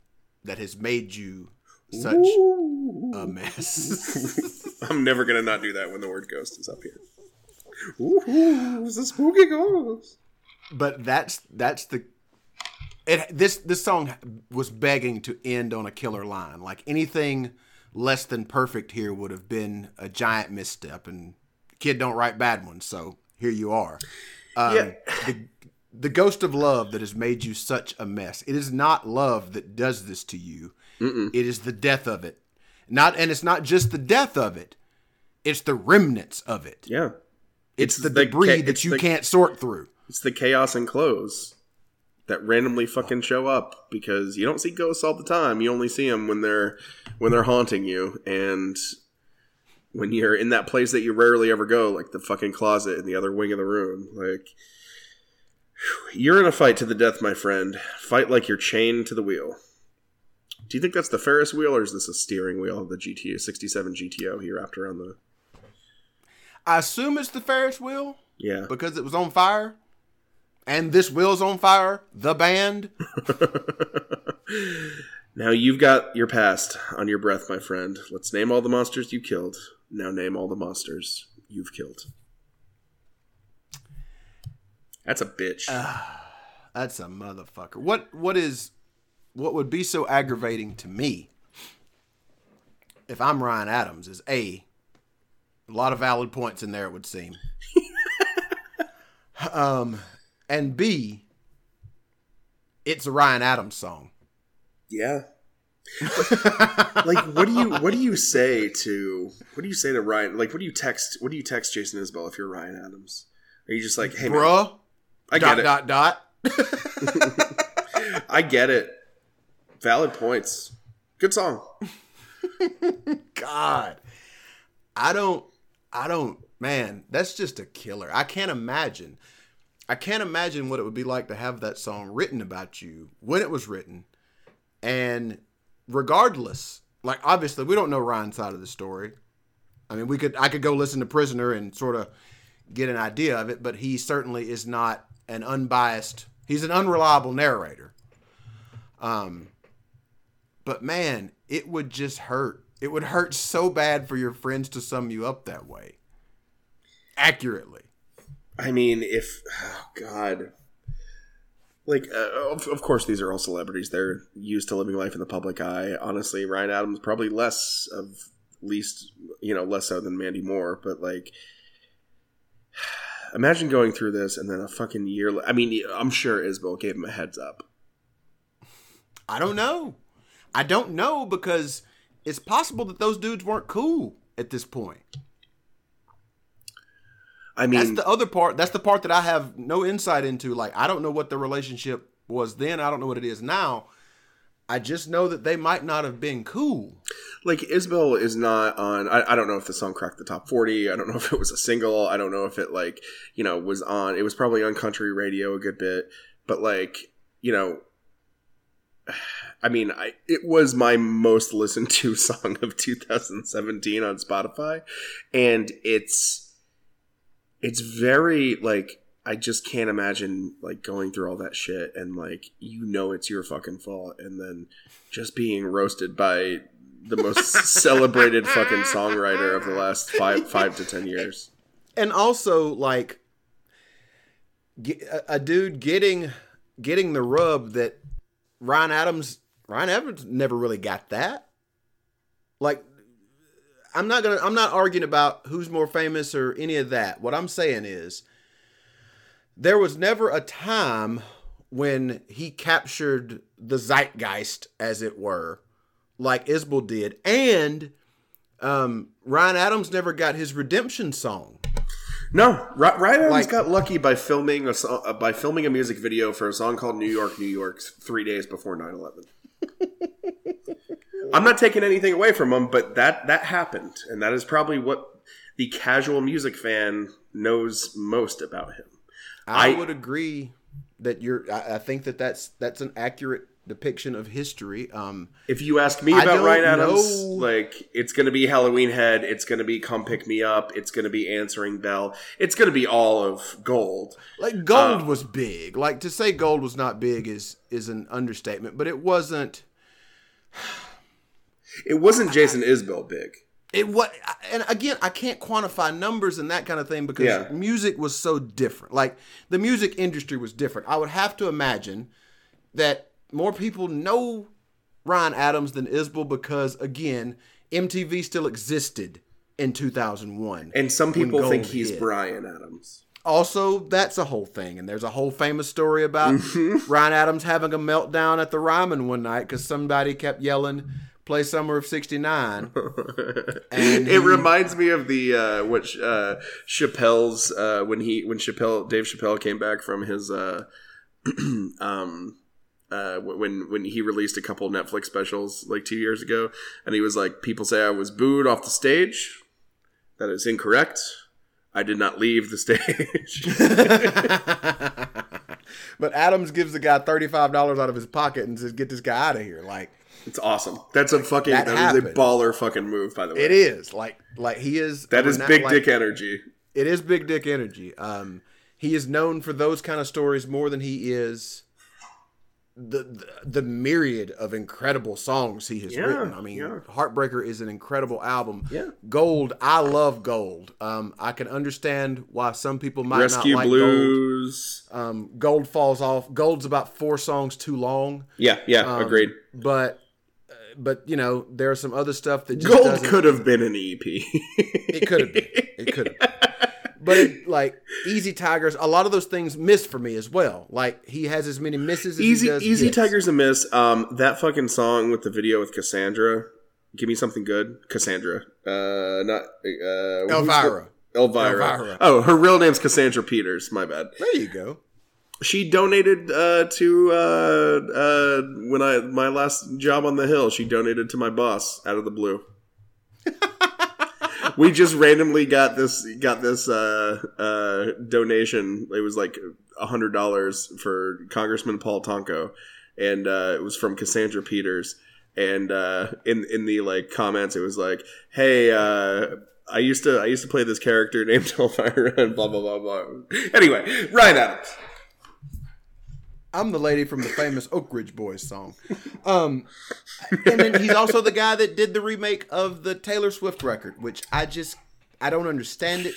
that has made you such Ooh. a mess. <laughs> I'm never gonna not do that when the word ghost is up here. Ooh, it's a spooky ghost. but that's that's the it this this song was begging to end on a killer line. Like anything less than perfect here would have been a giant misstep and kid don't write bad ones so here you are. Um, Yeah. the, the ghost of love that has made you such a mess. It is not love that does this to you. It is the death of it. Not and it's not just the death of it it's the remnants of it. Yeah, it's, It's the, the debris ca- that you the- can't sort through. it's the chaos and clothes that randomly fucking show up because you don't see ghosts all the time. You only see them when they're when they're haunting you and when you're in that place that you rarely ever go, like the fucking closet in the other wing of the room. Like you're in a fight to the death, my friend. Fight like you're chained to the wheel. Do you think that's the Ferris wheel, or is this a steering wheel of the GTO 67 GTO he wrapped around the? I assume it's the Ferris wheel Yeah, because it was on fire. And this wheel's on fire. The band. <laughs> Now you've got your past on your breath, my friend. Let's name all the monsters you killed. Now name all the monsters you've killed. That's a bitch. That's a motherfucker. What what is what would be so aggravating to me if I'm Ryan Adams is A a lot of valid points in there it would seem. <laughs> um and B it's a Ryan Adams song. yeah. like what do you what do you say to what do you say to Ryan? Like what do you text what do you text Jason Isbell if you're Ryan Adams? Are you just like, hey bro? I dot get it. dot dot. <laughs> I get it. Valid points. Good song. <laughs> God. I don't I don't man, that's just a killer. I can't imagine. I can't imagine what it would be like to have that song written about you when it was written And regardless, like obviously we don't know Ryan's side of the story. I mean, we could I could go listen to Prisoner and sort of get an idea of it, but he certainly is not an unbiased. He's an unreliable narrator. Um, but man, it would just hurt. It would hurt so bad for your friends to sum you up that way. Accurately. I mean, if oh god, like uh, of, of course these are all celebrities. They're used to living life in the public eye. Honestly, Ryan Adams probably less of least you know less so than Mandy Moore, but like. <sighs> Imagine going through this and then a fucking year. I mean, I'm sure Isbell gave him a heads up. I don't know. I don't know because it's possible that those dudes weren't cool at this point. I mean, that's the other part. That's the part that I have no insight into. Like, I don't know what the relationship was then. I don't know what it is now. I just know that they might not have been cool. Like Isbell is not on. I, I don't know if the song cracked the top forty. I don't know <laughs> if it was a single. I don't know if it like you know was on. It was probably on country radio a good bit. But like you know, <sighs> I mean, I, it was my most listened to <laughs> song of 2017 on Spotify, and it's it's very like I just can't imagine like going through all that shit and like you know it's your fucking fault and then just being roasted by the most <laughs> celebrated fucking songwriter of the last five five to ten years. And also like a dude getting getting the rub that Ryan Adams Ryan Adams never really got that. Like I'm not gonna I'm not arguing about who's more famous or any of that. What I'm saying is there was never a time when he captured the zeitgeist, as it were, like Isbell did. And um, Ryan Adams never got his redemption song. No, Ryan Adams like, got lucky by filming a uh, by filming a music video for a song called "New York, New York" three days before 9-11. <laughs> I'm not taking anything away from him, but that that happened, and that is probably what the casual music fan knows most about him. I, I would agree that you're. I, I, think that that's that's an accurate depiction of history. Um, if you ask me about Ryan Adams, know. like it's going to be Halloween Head, it's going to be Come Pick Me Up, it's going to be Answering Bell, it's going to be all of Gold. Like Gold um, was big. Like to say Gold was not big is is an understatement, but it wasn't. It wasn't Jason Isbell big. It what and again I can't quantify numbers and that kind of thing because yeah. music was so different. Like the music industry was different. I would have to imagine that more people know Ryan Adams than Isbell because again, MTV still existed in 2001. And some people think he's hit. Bryan Adams. Also, that's a whole thing, and there's a whole famous story about mm-hmm. Ryan Adams having a meltdown at the Ryman one night because somebody kept yelling, play Summer of '69. <laughs> and it he, reminds me of the uh, what uh, Chappelle's uh, when he when Chappelle Dave Chappelle came back from his uh, <clears throat> um uh, when when he released a couple Netflix specials like two years ago, and he was like, "People say I was booed off the stage. That is incorrect. I did not leave the stage." <laughs> but Adams gives the guy thirty five dollars out of his pocket and says, "Get this guy out of here!" Like it's awesome. That's a fucking that, that is a baller fucking move, by the way. It is like like he is. That is big dick energy. It is big dick energy. Um, he is known for those kind of stories more than he is the the, the myriad of incredible songs he has yeah, written. I mean, yeah. Heartbreaker is an incredible album. Yeah. Gold, I love Gold. Um, I can understand why some people might Rescue not like Blues. Gold. Um, Gold falls off. Gold's about four songs too long. Yeah, yeah, um, agreed. But but you know, there are some other stuff that Gold could have been an EP. it could have been. It could have. But it, like Easy Tigers, a lot of those things miss for me as well. Like he has as many misses. as Easy he does Easy hits. Tigers a miss. Um, that fucking song with the video with Cassandra. Give me something good, Cassandra. Uh, not uh, Elvira. Elvira. Elvira. Oh, her real name's Cassandra Peters. My bad. There you go she donated uh, to uh, uh, when I my last job on the hill. She donated to my boss out of the blue. <laughs> we just randomly got this got this uh, uh, donation. It was like hundred dollars for Congressman Paul Tonko, and uh, it was from Cassandra Peters. And uh, in in the like comments, it was like, "Hey, uh, I used to I used to play this character named <laughs> Elvira and blah blah blah blah." Anyway, Ryan Adams. I'm the lady from the famous Oak Ridge Boys song. Um, and then he's also the guy that did the remake of the Taylor Swift record, which I just I don't understand it.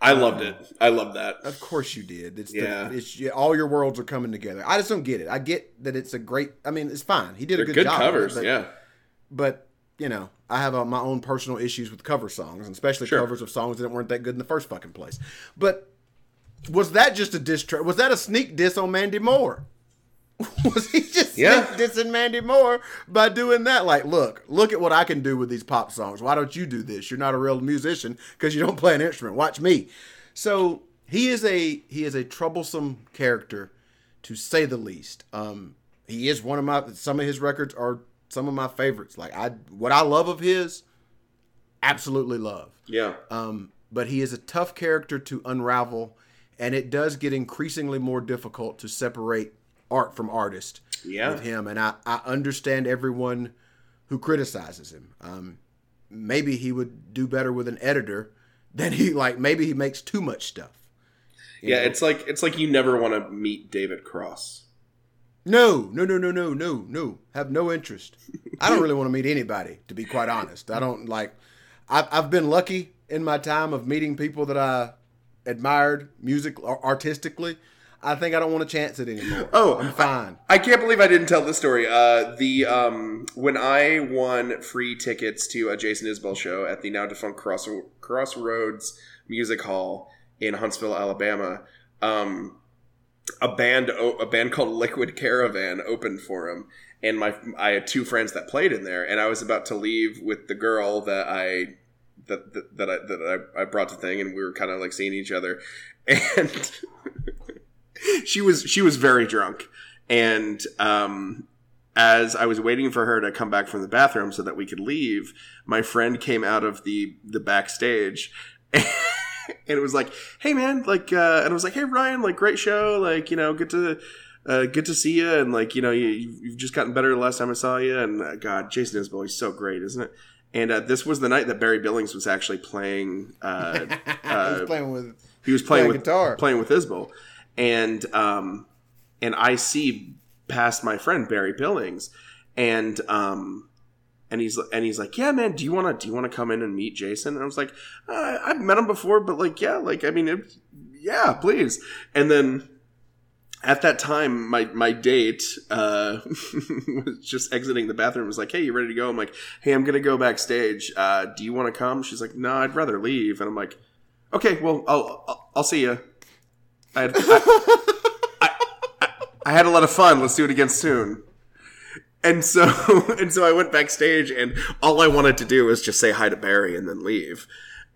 I loved it. I loved that. Of course you did. It's Yeah. the, it's all your worlds are coming together. I just don't get it. I get that it's a great. I mean, it's fine. He did They're a good, good job. covers. but, yeah. but you know, I have uh, my own personal issues with cover songs, and especially Sure. covers of songs that weren't that good in the first fucking place. But was that just a diss track? Was that a sneak diss on Mandy Moore? <laughs> was he just Yeah. sneak dissing Mandy Moore by doing that? Like, look, look at what I can do with these pop songs. Why don't you do this? You're not a real musician because you don't play an instrument. Watch me. So he is a he is a troublesome character, to say the least. Um, he is one of my some of his records are some of my favorites. Like I what I love of his, absolutely love. Yeah. Um, but he is a tough character to unravel, and it does get increasingly more difficult to separate art from artist Yeah. with him. And I, I understand everyone who criticizes him. Um, maybe he would do better with an editor than he like. Maybe he makes too much stuff. Yeah, it's like it's like you never want to meet David Cross. No, no, no, no, no, no, no. Have no interest. I don't really want to meet anybody, to be quite honest. I don't like. I've, I've been lucky in my time of meeting people that I admired music artistically. I think I don't want to chance it anymore. <laughs> Oh, I'm fine. I can't believe I didn't tell this story. Uh, the um, when I won free tickets to a Jason Isbell show at the now defunct Cross Crossroads Music Hall in Huntsville, Alabama, um, a band a band called Liquid Caravan opened for him, and my I had two friends that played in there, and I was about to leave with the girl that I that that, that I that I, I brought to thing, and we were kind of like seeing each other, <laughs> and she was she was very drunk, and um, as I was waiting for her to come back from the bathroom so that we could leave, my friend came out of the the backstage. <laughs> And it was like, "Hey man, like," uh, and I was like, "Hey Ryan, like, great show, like, you know, good to, uh, good to see you, and like, you know, you, you've just gotten better the last time I saw you, and uh, God, Jason Isbell, he's so great, isn't it?" And uh, this was the night that Barry Billings was actually playing. Uh, <laughs> was playing with. he was playing Playing with guitar. playing with Isbell, and um, and I see past my friend Barry Billings, and um, and he's and he's like, yeah, man, do you want to do you want to come in and meet Jason? And I was like, uh, I've met him before, but like, yeah, like I mean, it, yeah, please. And then at that time, my my date uh, <laughs> was just exiting the bathroom. Was like, "Hey, you ready to go?" I'm like, "Hey, I'm gonna go backstage. Uh, do you want to come?" She's like, "No, I'd rather leave." And I'm like, "Okay, well, I'll I'll, I'll see you." I had, I, I, I had a lot of fun. Let's do it again soon. And so <laughs> and so I went backstage, and all I wanted to do was just say hi to Barry and then leave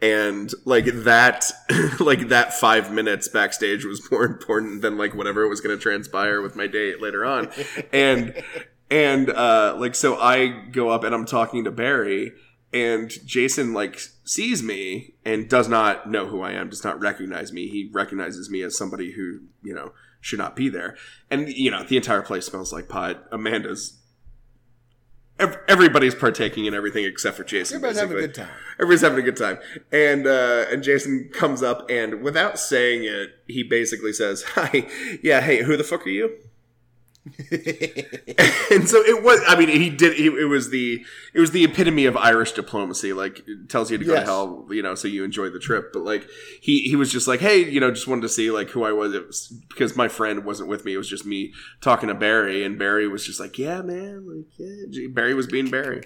and like that <laughs> like that five minutes backstage was more important than like whatever was going to transpire with my date later on. And and uh like so i go up and i'm talking to barry and jason like sees me and does not know who i am does not recognize me. He recognizes me as somebody who you know should not be there. And you know the entire place smells like pot. Amanda's everybody's partaking in everything except for jason Everybody's having a good time. Everybody's having a good time, and uh, and Jason comes up and without saying it, he basically says, "Hi, yeah, hey, who the fuck are you?" <laughs> and so it was. I mean, he did. He, it was the it was the epitome of Irish diplomacy. Like, it tells you to go to hell, you know, so you enjoy the trip. But like, he he was just like, hey, you know, just wanted to see like who I was. It was because my friend wasn't with me. It was just me talking to Barry, and Barry was just like, yeah, man, like yeah. Barry was being Barry.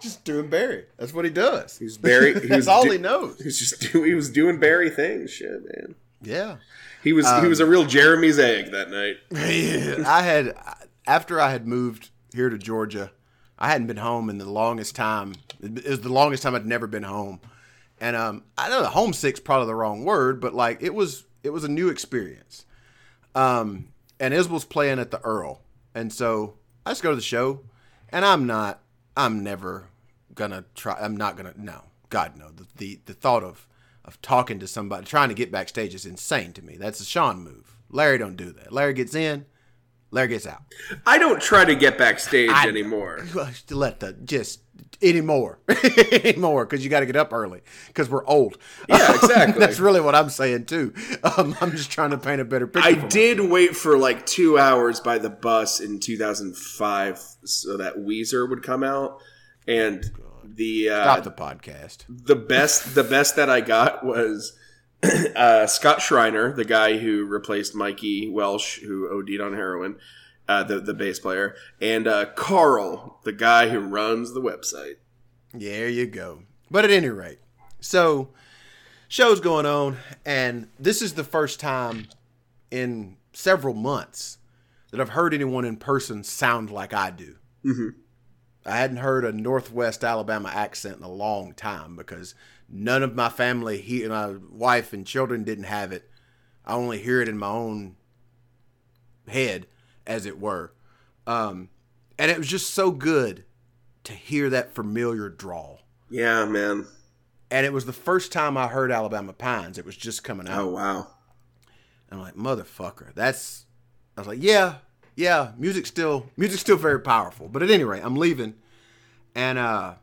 Just doing Barry. That's what he does. He's Barry. He <laughs> That's all do- he knows. He was just doing. He was doing Barry things. Shit, man. Yeah. He was. he was a real Jeremy's egg that night. <laughs> I had after I had moved here to Georgia, I hadn't been home in the longest time. It was the longest time I'd never been home, and um, I know the homesick's probably the wrong word, but like it was, it was a new experience. Um, and Isbell's playing at the Earl, and so I just go to the show, and I'm not, I'm never gonna try. I'm not gonna. No, God no. The the, the thought of of talking to somebody, trying to get backstage is insane to me. That's a Sean move. Larry don't do that. Larry gets in, Larry gets out. I don't try to get backstage I- anymore. <laughs> Let the just anymore, <laughs> anymore, because you got to get up early because we're old. Yeah, exactly. <laughs> That's really what I'm saying too. Um, I'm just trying to paint a better picture. I did wait for like two hours by the bus in 2005 so that Weezer would come out, and the uh, Stop the podcast. the best the best that I got was <clears throat> uh, Scott Shriner, the guy who replaced Mikey Welsh, who OD'd on heroin, uh, the the bass player, and uh, Karl, the guy who runs the website. There you go. But at any rate, so show's going on, and this is the first time in several months that I've heard anyone in person sound like I do. Mhm. I hadn't heard a Northwest Alabama accent in a long time because none of my family, he, my wife and children didn't have it. I only hear it in my own head, as it were. Um, and it was just so good to hear that familiar drawl. Yeah, man. And it was the first time I heard Alabama Pines. It was just coming out. Oh wow. I'm like, motherfucker. That's. I was like, yeah, yeah. Music's still music's still very powerful. But at any rate, I'm leaving, and uh,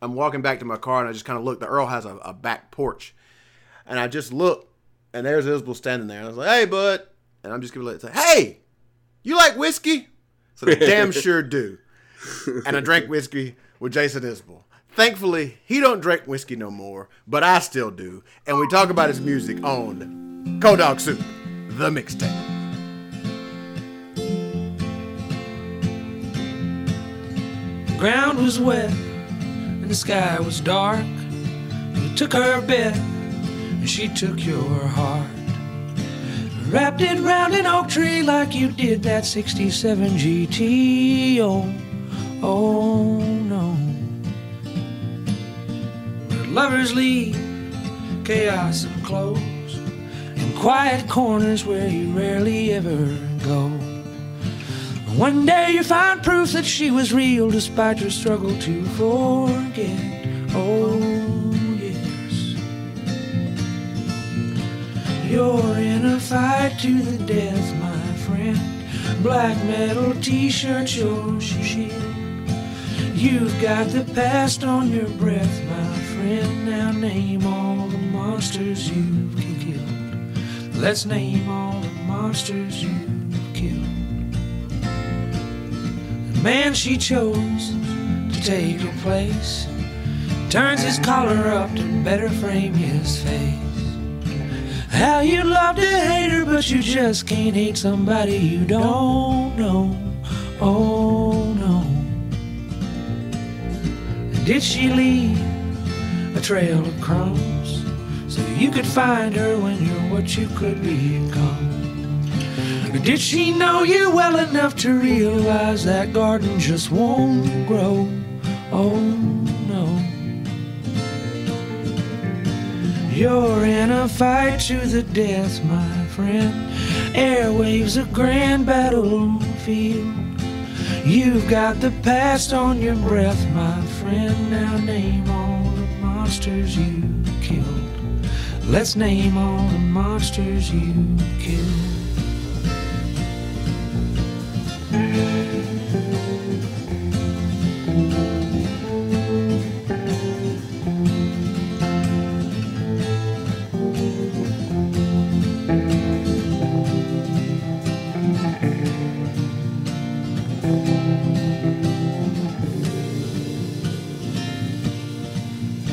I'm walking back to my car, and I just kind of look. The Earl has a, a back porch, and I just look, and there's Isbell standing there. And I was like, hey, bud, and I'm just gonna let it say, hey, you like whiskey? So damn <laughs> sure do. And I drank whiskey with Jason Isbell. Thankfully, he don't drink whiskey no more, but I still do. And we talk about his music on Cold Dog Soup, the mixtape. Ground was wet and the sky was dark. You took her bed and she took your heart. Wrapped it round an oak tree like you did that 67 GT. Oh, oh no. Where lovers leave chaos and close in quiet corners where you rarely ever go. One day you find proof that she was real despite your struggle to forget. Oh, yes. You're in a fight to the death, my friend. Black metal t shirt, your shield. You've got the past on your breath, my friend. Now name all the monsters you've killed. Let's name all the monsters you've man she chose to take her place turns his collar up to better frame his face. How you'd love to hate her, but you just can't hate somebody you don't know. Oh no. Did she leave a trail of crumbs so you could find her when you're what you could become? Or did she know you well enough to realize that garden just won't grow? Oh no. You're in a fight to the death, my friend. Airwaves a grand battlefield. You've got the past on your breath, my friend. Now name all the monsters you killed. Let's name all the monsters you killed.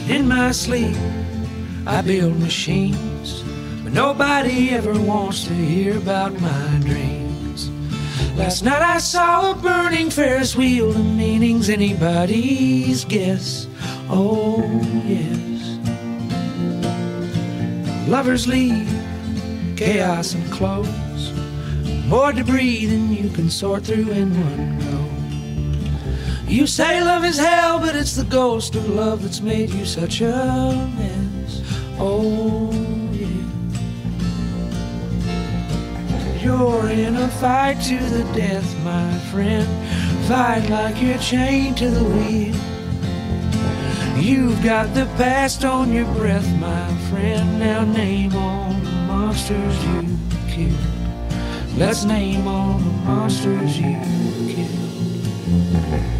In my sleep, I build machines, but nobody ever wants to hear about my dreams. Last night I saw a burning Ferris wheel, the meaning's anybody's guess. Oh, yes. Lovers leave, chaos and clothes, more debris than you can sort through in one go. You say love is hell, but it's the ghost of love that's made you such a mess. Oh, You're in a fight to the death, my friend. Fight like you're chained to the wheel. You've got the past on your breath, my friend. Now name all the monsters you killed. Let's name all the monsters you killed.